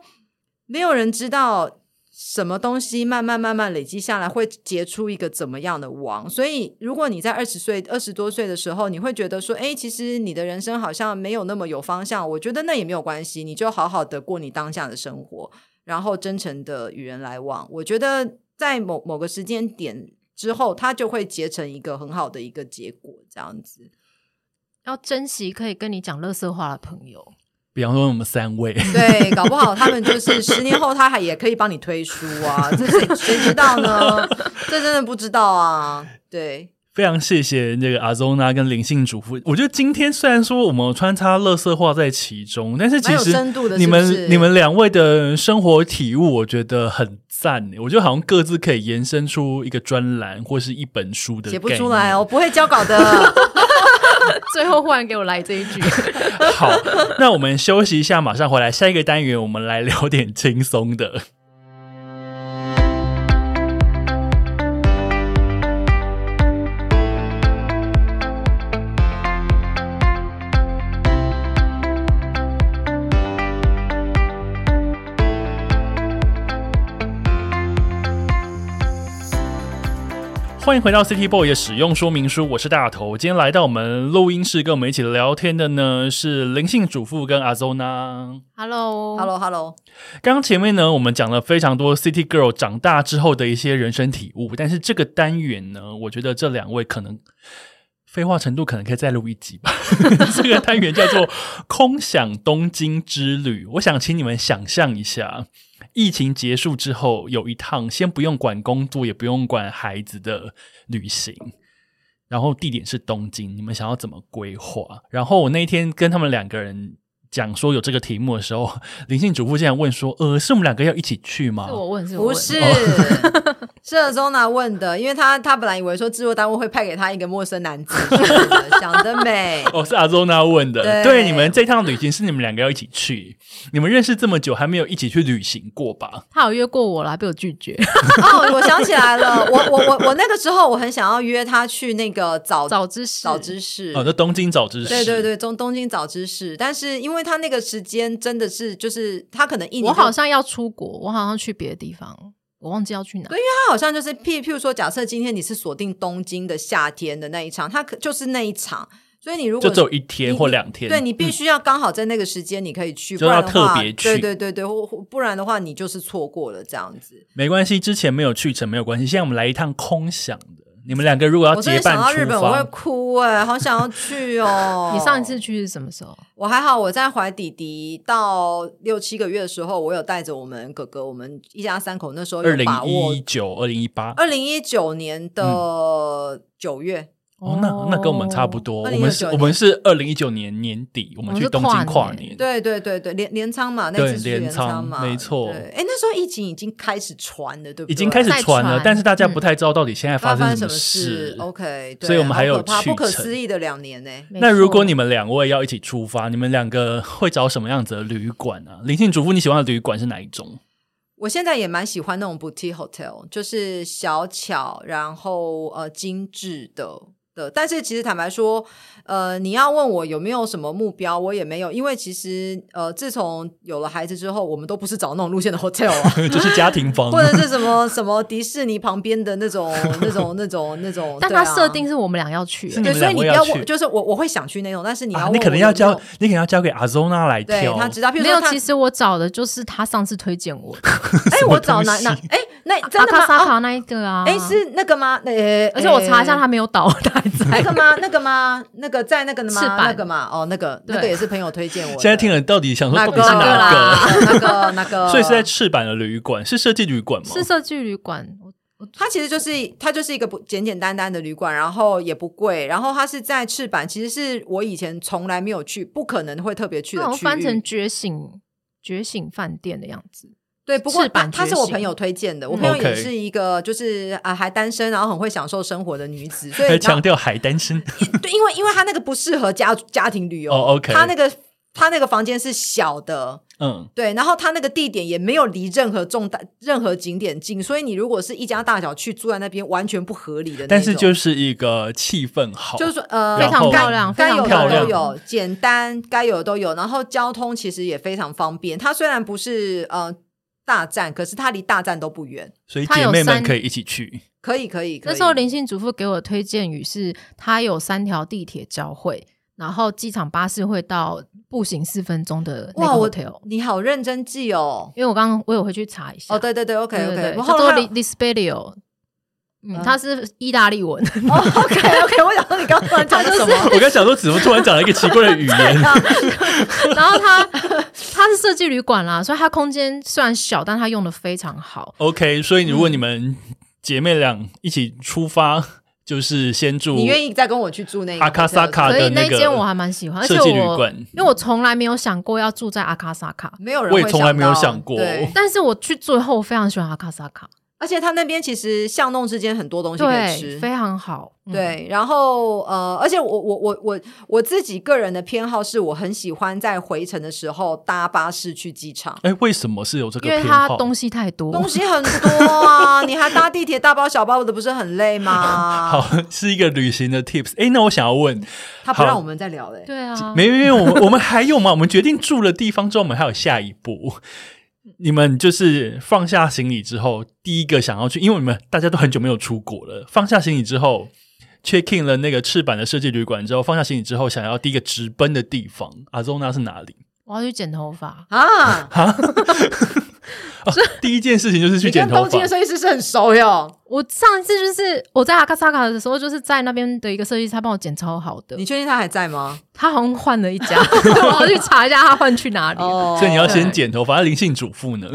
没有人知道什么东西慢慢慢慢累积下来会结出一个怎么样的王。所以如果你在二十岁二十多岁的时候，你会觉得说，哎，其实你的人生好像没有那么有方向，我觉得那也没有关系，你就好好的过你当下的生活。然后真诚的与人来往，我觉得在某某个时间点之后，它就会结成一个很好的一个结果。这样子，要珍惜可以跟你讲乐色话的朋友，比方说我们三位，对，搞不好他们就 [laughs] 是十年后他还也可以帮你推书啊，这谁谁知道呢？这真的不知道啊，对。非常谢谢那个阿宗娜跟灵性主妇。我觉得今天虽然说我们穿插乐色化在其中，但是其实你们你们两位的生活体悟，我觉得很赞。我觉得好像各自可以延伸出一个专栏或是一本书的。写不出来，我不会交稿的。[laughs] 最后忽然给我来这一句。好，那我们休息一下，马上回来。下一个单元我们来聊点轻松的。欢迎回到 City Boy 的使用说明书，我是大头。今天来到我们录音室跟我们一起聊天的呢是灵性主妇跟阿 Zona。Hello Hello Hello，刚刚前面呢，我们讲了非常多 City Girl 长大之后的一些人生体悟，但是这个单元呢，我觉得这两位可能废话程度可能可以再录一集吧。[laughs] 这个单元叫做 [laughs] “空想东京之旅”，我想请你们想象一下，疫情结束之后有一趟先不用管工作，也不用管孩子的旅行。然后地点是东京，你们想要怎么规划？然后我那一天跟他们两个人讲说有这个题目的时候，[laughs] 灵性主妇竟然问说：“呃，是我们两个要一起去吗是我问，是我问不是，[laughs] 是 Zona 问的，因为他他本来以为说制作单位会派给他一个陌生男子，[laughs] 想得美。哦，是阿周娜问的。对对，你们这趟旅行是你们两个要一起去，你们认识这么久还没有一起去旅行过吧？他有约过我啦，被我拒绝。哦，我想起来了，我我我我那个时候我很想要约他去那个早早知识，早知识。哦，那东京早知识，对对对，东东京早知识，但是因为他那个时间真的是，就是他可能一年，我好像要出国，我好像去别的地方，我忘记要去哪。对因为他好像就是譬譬如说，假设今天你是锁定东京的夏天的那一场，他可就是那一场，所以你如果就只有一天或两天。对你必须要刚好在那个时间你可以去，就要不然的话特别去对对对对，或或不然的话你就是错过了这样子。没关系，之前没有去成没有关系。现在我们来一趟空想的，你们两个如果要我真的结伴出想到日本我会，哭哎、好想要去哦。[laughs] 你上一次去是什么时候？我还好，我在怀弟弟到六七个月的时候，我有带着我们哥哥，我们一家三口那时候有二零一。九、二零一八。二零一九年的九月，哦，那那跟我们差不多。我们是，我们是二零一九年年底，我们去东京跨跨年年。对对对对，连连仓嘛，那对次是镰镰仓仓嘛，没错对，哎，那时候疫情已经开始传了，对不对？已经开始传了，但是大家嗯不太知道到底现在发生什么事。？OK，对所以我们还有好可怕不可思议的两年呢。那如果你们两位要一起出发，你们两个会找什么样子的旅馆啊？灵性主妇，你喜欢的旅馆是哪一种？我现在也蛮喜欢那种 boutique hotel，就是小巧，然后呃精致的的。但是其实坦白说，呃，你要问我有没有什么目标，我也没有，因为其实呃，自从有了孩子之后，我们都不是找那种路线的 hotel 啊。[laughs] 就是家庭房，[laughs] 或者是什么什么迪士尼旁边的那种、那种、那种、那种，[laughs] 但它设定是我们俩要去对，所以你不要问，就是我我会想去那种，但是你要你可能要交你可能要交给阿 Zona 来挑。对他知道，譬如没有。其实我找的就是他上次推荐我的哎，我找哪哪哎，那真的吗？哦卡萨卡那一个啊，哎，是那个吗？那呃而且我查一下，哎他没有倒，[laughs] 他还在那个吗？那个吗？那个在那个的吗？那个吗？哦，那个那个也是朋友推荐我。现在听了到底想说那个到底是哪个？啦？那个那个，[laughs] 所以是在赤坂的旅馆，是设计旅馆吗？是设计旅馆，它其实就是它就是一个不简简单单的旅馆，然后也不贵，然后它是在赤坂，其实是我以前从来没有去，不可能会特别去的区域。好像翻成觉醒觉醒饭店的样子。对，不过赤坂觉醒她她是我朋友推荐的，我嗯朋友也是一个就是啊还单身，然后很会享受生活的女子，所以强调还单身，对，因为因为她那个不适合家家庭旅游，哦，OK 她那个她那个房间是小的，嗯，对，然后它那个地点也没有离任何重大任何景点近，所以你如果是一家大小去住在那边，完全不合理的那种。但是就是一个气氛好，就是说呃，非常漂亮该有非常漂亮的都有，简单该有的都有，然后交通其实也非常方便。它虽然不是呃大站，可是它离大站都不远，所以它有姐妹们三可以一起去。可以可以。可以那时候林姓主妇给我推荐语是，它有三条地铁交汇，然后机场巴士会到步行四分钟的那哇，个我 hotel。你好认真记哦。因为我刚刚我有回去查一下，哦，对对对，OK OK，然叫做后还有 Lispelio，嗯嗯，它是意大利文，哦，OK OK，我想说你刚刚突然讲的什么？我刚想说，怎么突然讲了一个奇怪的语言？[laughs] 然后他他是设计旅馆啦，所以它空间虽然小，但它用的非常好。OK，所以如果你们姐妹俩一起出发，就是先住你愿意再跟我去住那个阿卡萨卡所以的那个那间我还蛮喜欢，而且设计旅我馆。因为我从来没有想过要住在阿卡萨卡，没有人会我也从来没有想过。对。但是我去最后，我非常喜欢阿卡萨卡，而且他那边其实巷弄之间很多东西可以，吃，非常好。嗯，对，然后呃，而且我我我我我自己个人的偏好是我很喜欢在回程的时候搭巴士去机场。哎，为什么是有这个因为偏好？它东西太多，东西很多啊，你还搭地铁大包小包的，不是很累吗？[laughs] 好，是一个旅行的 tips。哎，那我想要问，他不让我们再聊嘞。对啊，没有，因为我们我们还有嘛？我们决定住了地方之后，我们还有下一步。你们就是放下行李之后，第一个想要去，因为你们大家都很久没有出国了。放下行李之后，check in 了那个赤坂的设计旅馆之后，放下行李之后，想要第一个直奔的地方，阿宗那是哪里？我要去剪头发，啊，[laughs] 哦第一件事情就是去剪头发跟东京的。设计师是很熟哟。我上一次就是我在阿卡萨卡的时候，就是在那边的一个设计师，他帮我剪超好的你。确定他还在吗？他好像换了一家，[laughs] 我要去查一下他换去哪里。哦所以你要先剪头发。那灵性主妇呢？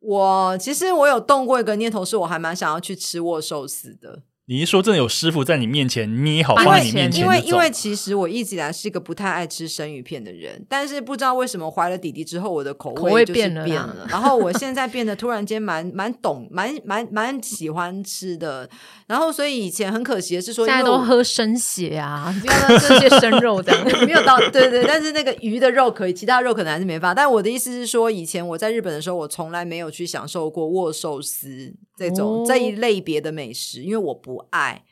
我其实我有动过一个念头，是我还蛮想要去吃握寿司的，你一说真的有师傅在你面前捏好，放在你面前因为因为其实我一直以来是一个不太爱吃生鱼片的人，但是不知道为什么怀了弟弟之后，我的口口味就是变了啦变了，然后我现在变得突然间蛮蛮懂，蛮蛮蛮喜欢吃的，然后所以以前很可惜的是说，现在都喝生血啊，不要再吃些生肉这样。没有到，对对，但是那个鱼的肉可以，其他肉可能还是没法。但我的意思是说，以前我在日本的时候，我从来没有去享受过握寿司这种、哦这一类别的美食，因为我不爱。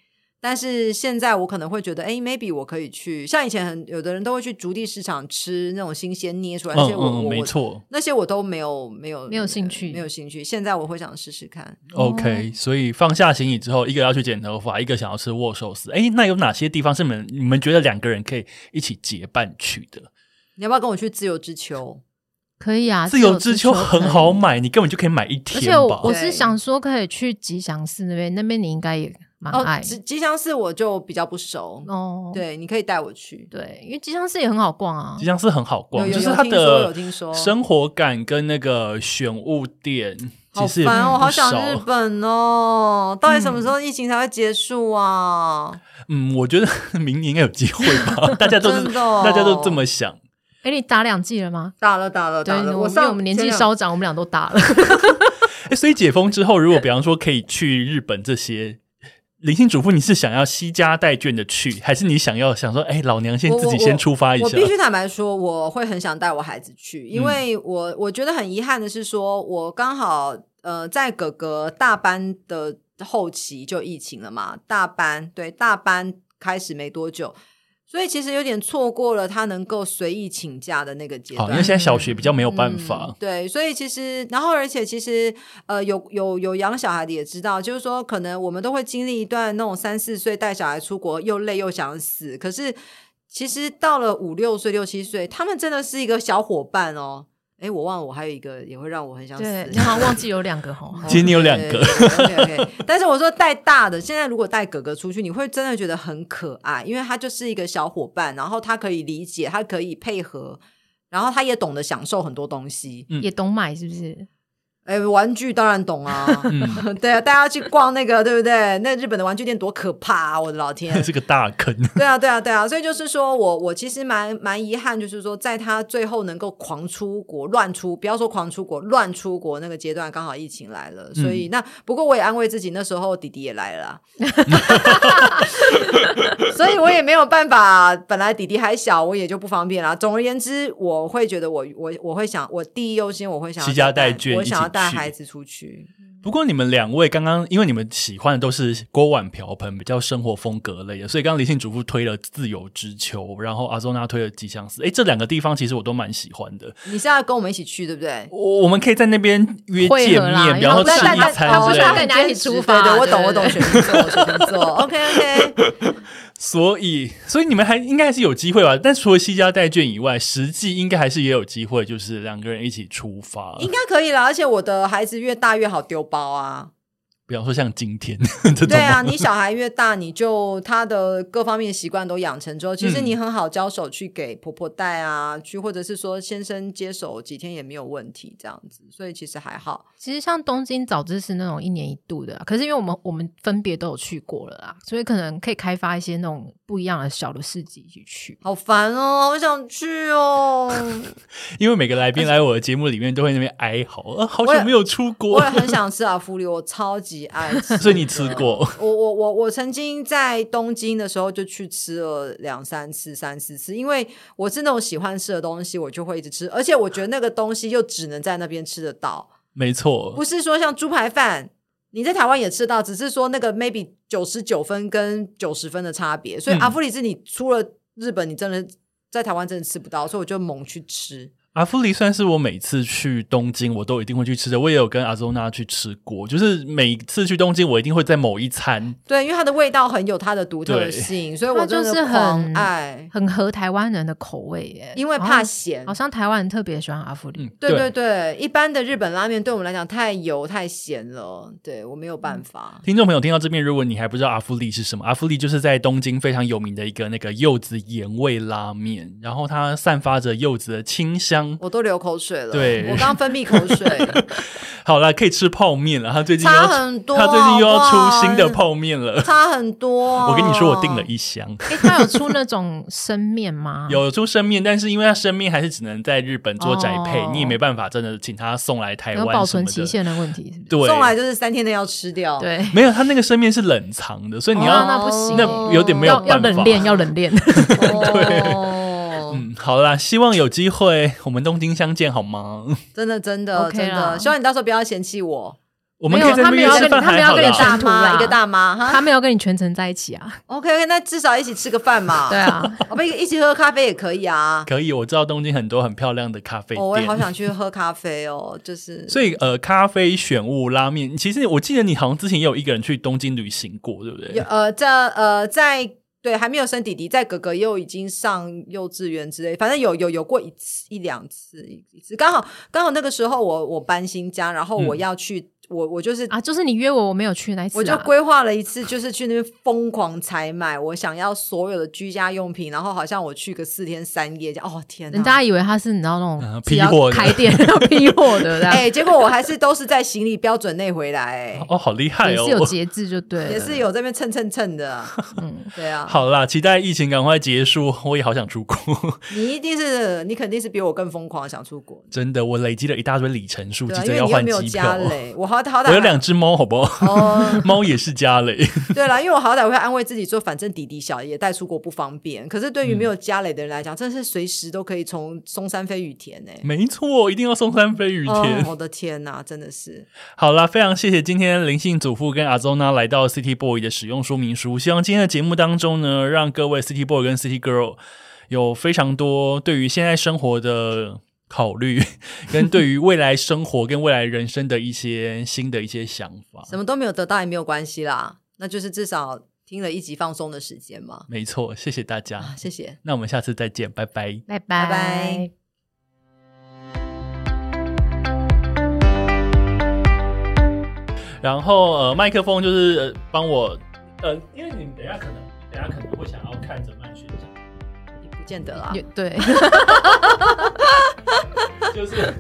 但是现在我可能会觉得，哎，maybe 我可以去，像以前很有的人都会去竹地市场吃那种新鲜捏出来，那些嗯我、嗯，我没错。那些我都没有没有没有兴趣没有兴趣。现在我会想试试看。OK，所以放下行李之后，一个要去剪头发，一个想要吃握寿司。哎，那有哪些地方是你们你们觉得两个人可以一起结伴去的？你要不要跟我去自由之丘？可以啊，自由之丘很好买。你根本就可以买一天而且。我我是想说，可以去吉祥寺那边，那边你应该也蛮哦爱，吉吉祥寺我就比较不熟。哦。对，你可以带我去。对，因为吉祥寺也很好逛啊吉。祥寺很好逛，就是它有听说有的听说生活感跟那个选物店，好其实也烦哦，好想日本哦！到底什么时候疫情才会结束啊？嗯，我觉得 [laughs] 明年应该有机会吧，[laughs] 大家都是、真的哦大家都这么想。哎，你打两季了吗？打了打了对，打了，我因为上我们年纪稍长，我们俩都打了。[laughs] 哎，所以解封之后，如果比方说可以去日本这些。林性主妇，你是想要惜家带眷的去，还是你想要想说，哎、老娘先自己先出发一下？我必须坦白说，我会很想带我孩子去，因嗯为我我觉得很遗憾的是说，我刚好呃在哥哥大班的后期就疫情了嘛，大班对大班开始没多久，所以其实有点错过了他能够随意请假的那个阶好，段。因为现在小学比较没有办嗯法。对，所以其实，然后而且其实，呃，有有有养小孩的也知道，就是说，可能我们都会经历一段那种三四岁带小孩出国又累又想死，可是其实到了五六岁、六七岁，他们真的是一个小伙伴哦。哎，我忘了，我还有一个也会让我很想死。你好像 [laughs] 忘记有两个哈。其实你有两个 OK OK，但是我说带大的，现在如果带哥哥出去，你会真的觉得很可爱，因为他就是一个小伙伴，然后他可以理解，他可以配合，然后他也懂得享受很多东西。嗯也懂买是不是？哎，玩具当然懂啊，嗯。[laughs] 对啊，大家去逛那个，对不对？那日本的玩具店多可怕啊！我的老天，[laughs] 是个大坑，[laughs] 对啊，对啊，对啊，所以就是说我我其实蛮蛮遗憾，就是说在他最后能够狂出国、乱出，不要说狂出国、乱出国那个阶段，刚好疫情来了，所以、那不过我也安慰自己，那时候弟弟也来了，所以我也没有办法，本来弟弟还小，我也就不方便啦。总而言之，我会觉得我我我会想，我第一优先我会想要惜家带带我想要带孩子出去。不过你们两位刚刚，因为你们喜欢的都是锅碗瓢盆，比较生活风格类的，所以刚刚理性主妇推了自由之秋，然后阿周娜推了吉祥寺。哎，这两个地方其实我都蛮喜欢的。你是要跟我们一起去，对不对？我我们可以在那边约会见面，比方说因为他吃一餐他不是之类的。要跟人家一起出发对对，我懂，我懂，水瓶座，水瓶座。OK OK，所以，所以你们还应该还是有机会吧？但除了西家代券以外，实际应该还是也有机会，就是两个人一起出发。应该可以了。而且我的孩子越大越好丢包啊。比方说像今天 [laughs] 这种，对啊，你小孩越大，你就他的各方面习惯都养成之后，其实嗯你很好交手去给婆婆带啊，去或者是说先生接手几天也没有问题，这样子，所以其实还好。其实像东京早知是那种一年一度的啊，可是因为我们我们分别都有去过了啦，所以可能可以开发一些那种不一样的小的市集一起去。好烦哦，好想去哦。[laughs] 因为每个来宾来我的节目里面都会那边哀嚎，啊，好久没有出国我国也，很想吃阿芙里，我超级爱吃。[laughs] 所以你吃过。我我我我曾经在东京的时候就去吃了两三次、三四次，因为我是那种喜欢吃的东西，我就会一直吃，而且我觉得那个东西又只能在那边吃得到，没错不，是说像猪排饭。你在台湾也吃到，只是说那个 maybe 九十九分跟九十分的差别，所以嗯阿芙里斯你出了日本，你真的在台湾真的吃不到，所以我就猛去吃。阿芙丽算是我每次去东京我都一定会去吃的，我也有跟阿周娜去吃过。就是每次去东京，我一定会在某一餐。对，因为它的味道很有它的独特性，所以我就是很爱，很合台湾人的口味耶。因为怕咸，好像台湾人特别喜欢阿芙丽。对对对，一般的日本拉面对我们来讲太油太咸了，对我没有办法。听众朋友听到这边，如果你还不知道阿芙丽是什么，阿芙丽就是在东京非常有名的一个那个柚子盐味拉面，然后它散发着柚子的清香。我都流口水了，对我刚分泌口水。[laughs] 好了，可以吃泡面了。他最近差很多，他最近又要出新的泡面了，[laughs] 差很多。我跟你说，我订了一箱。哎，他有出那种生面吗？[laughs] 有出生面，但是因为他生面还是只能在日本做宅配，你也没办法真的请他送来台湾。保存期限的问题，对，送来就是三天内要吃掉。对，没有，他那个生面是冷藏的，所以你要那不行，那有点没有要冷链，要冷链。对。嗯，好啦，希望有机会我们东京相见，好吗？真的，真的，真的，希望你到时候不要嫌弃我。我们可以在那边吃饭，他们要跟你大妈，一个大妈，他们要跟你全程在一起啊。OK，OK，那至少一起吃个饭嘛。对啊，[laughs] 我们一起喝咖啡也可以啊。可以，我知道东京很多很漂亮的咖啡店，我也好想去喝咖啡哦。就是，[laughs] 所以呃，咖啡选物拉面，其实我记得你好像之前也有一个人去东京旅行过，对不对？呃，在呃在。对，还没有生弟弟，在哥哥又已经上幼稚园之类，反正有有有过一次一两次一次，刚好刚好那个时候我我搬新家，然后我要去。我我就是啊，就是你约我，我没有去那一次，我就规划了一次，就是去那边疯狂采买我想要所有的居家用品，然后好像我去个四天三夜，哦天，人家以为他是你知道那种批货开店要批货的，[laughs] 哎，结果我还是都是在行李标准内回来，哦，好厉害哦，是有节制就对，也是有这边蹭蹭蹭的，[laughs] 嗯，对啊，好啦，期待疫情赶快结束，我也好想出国，[laughs] 你一定是你肯定是比我更疯狂想出国，真的，我累积了一大堆里程数，急着要换机票，我好好歹我有两只。猫好不好？[laughs] 猫也是家累。[laughs] 对啦，因为我好歹会安慰自己说，反正弟弟小也带出国不方便。可是对于没有家累的人来讲，真的是随时都可以从松山飞雨田呢。没错，一定要松山飞雨田。我的天哪，真的是。好啦，非常谢谢今天灵性祖父跟阿周呢来到 City Boy 的使用说明书。希望今天的节目当中呢，让各位 City Boy 跟 City Girl 有非常多对于现在生活的。考虑 [laughs] 跟对于未来生活跟未来人生的一些新的一些想法，什么都没有得到也没有关系啦，那就是至少听了一集放松的时间嘛。没错，谢谢大家，谢谢。那我们下次再见，拜拜，拜拜拜。然后呃，麦克风就是帮我呃，因为你们等下可能等下可能会想要看着曼学长。见得啦，对，[laughs] [laughs] 就是。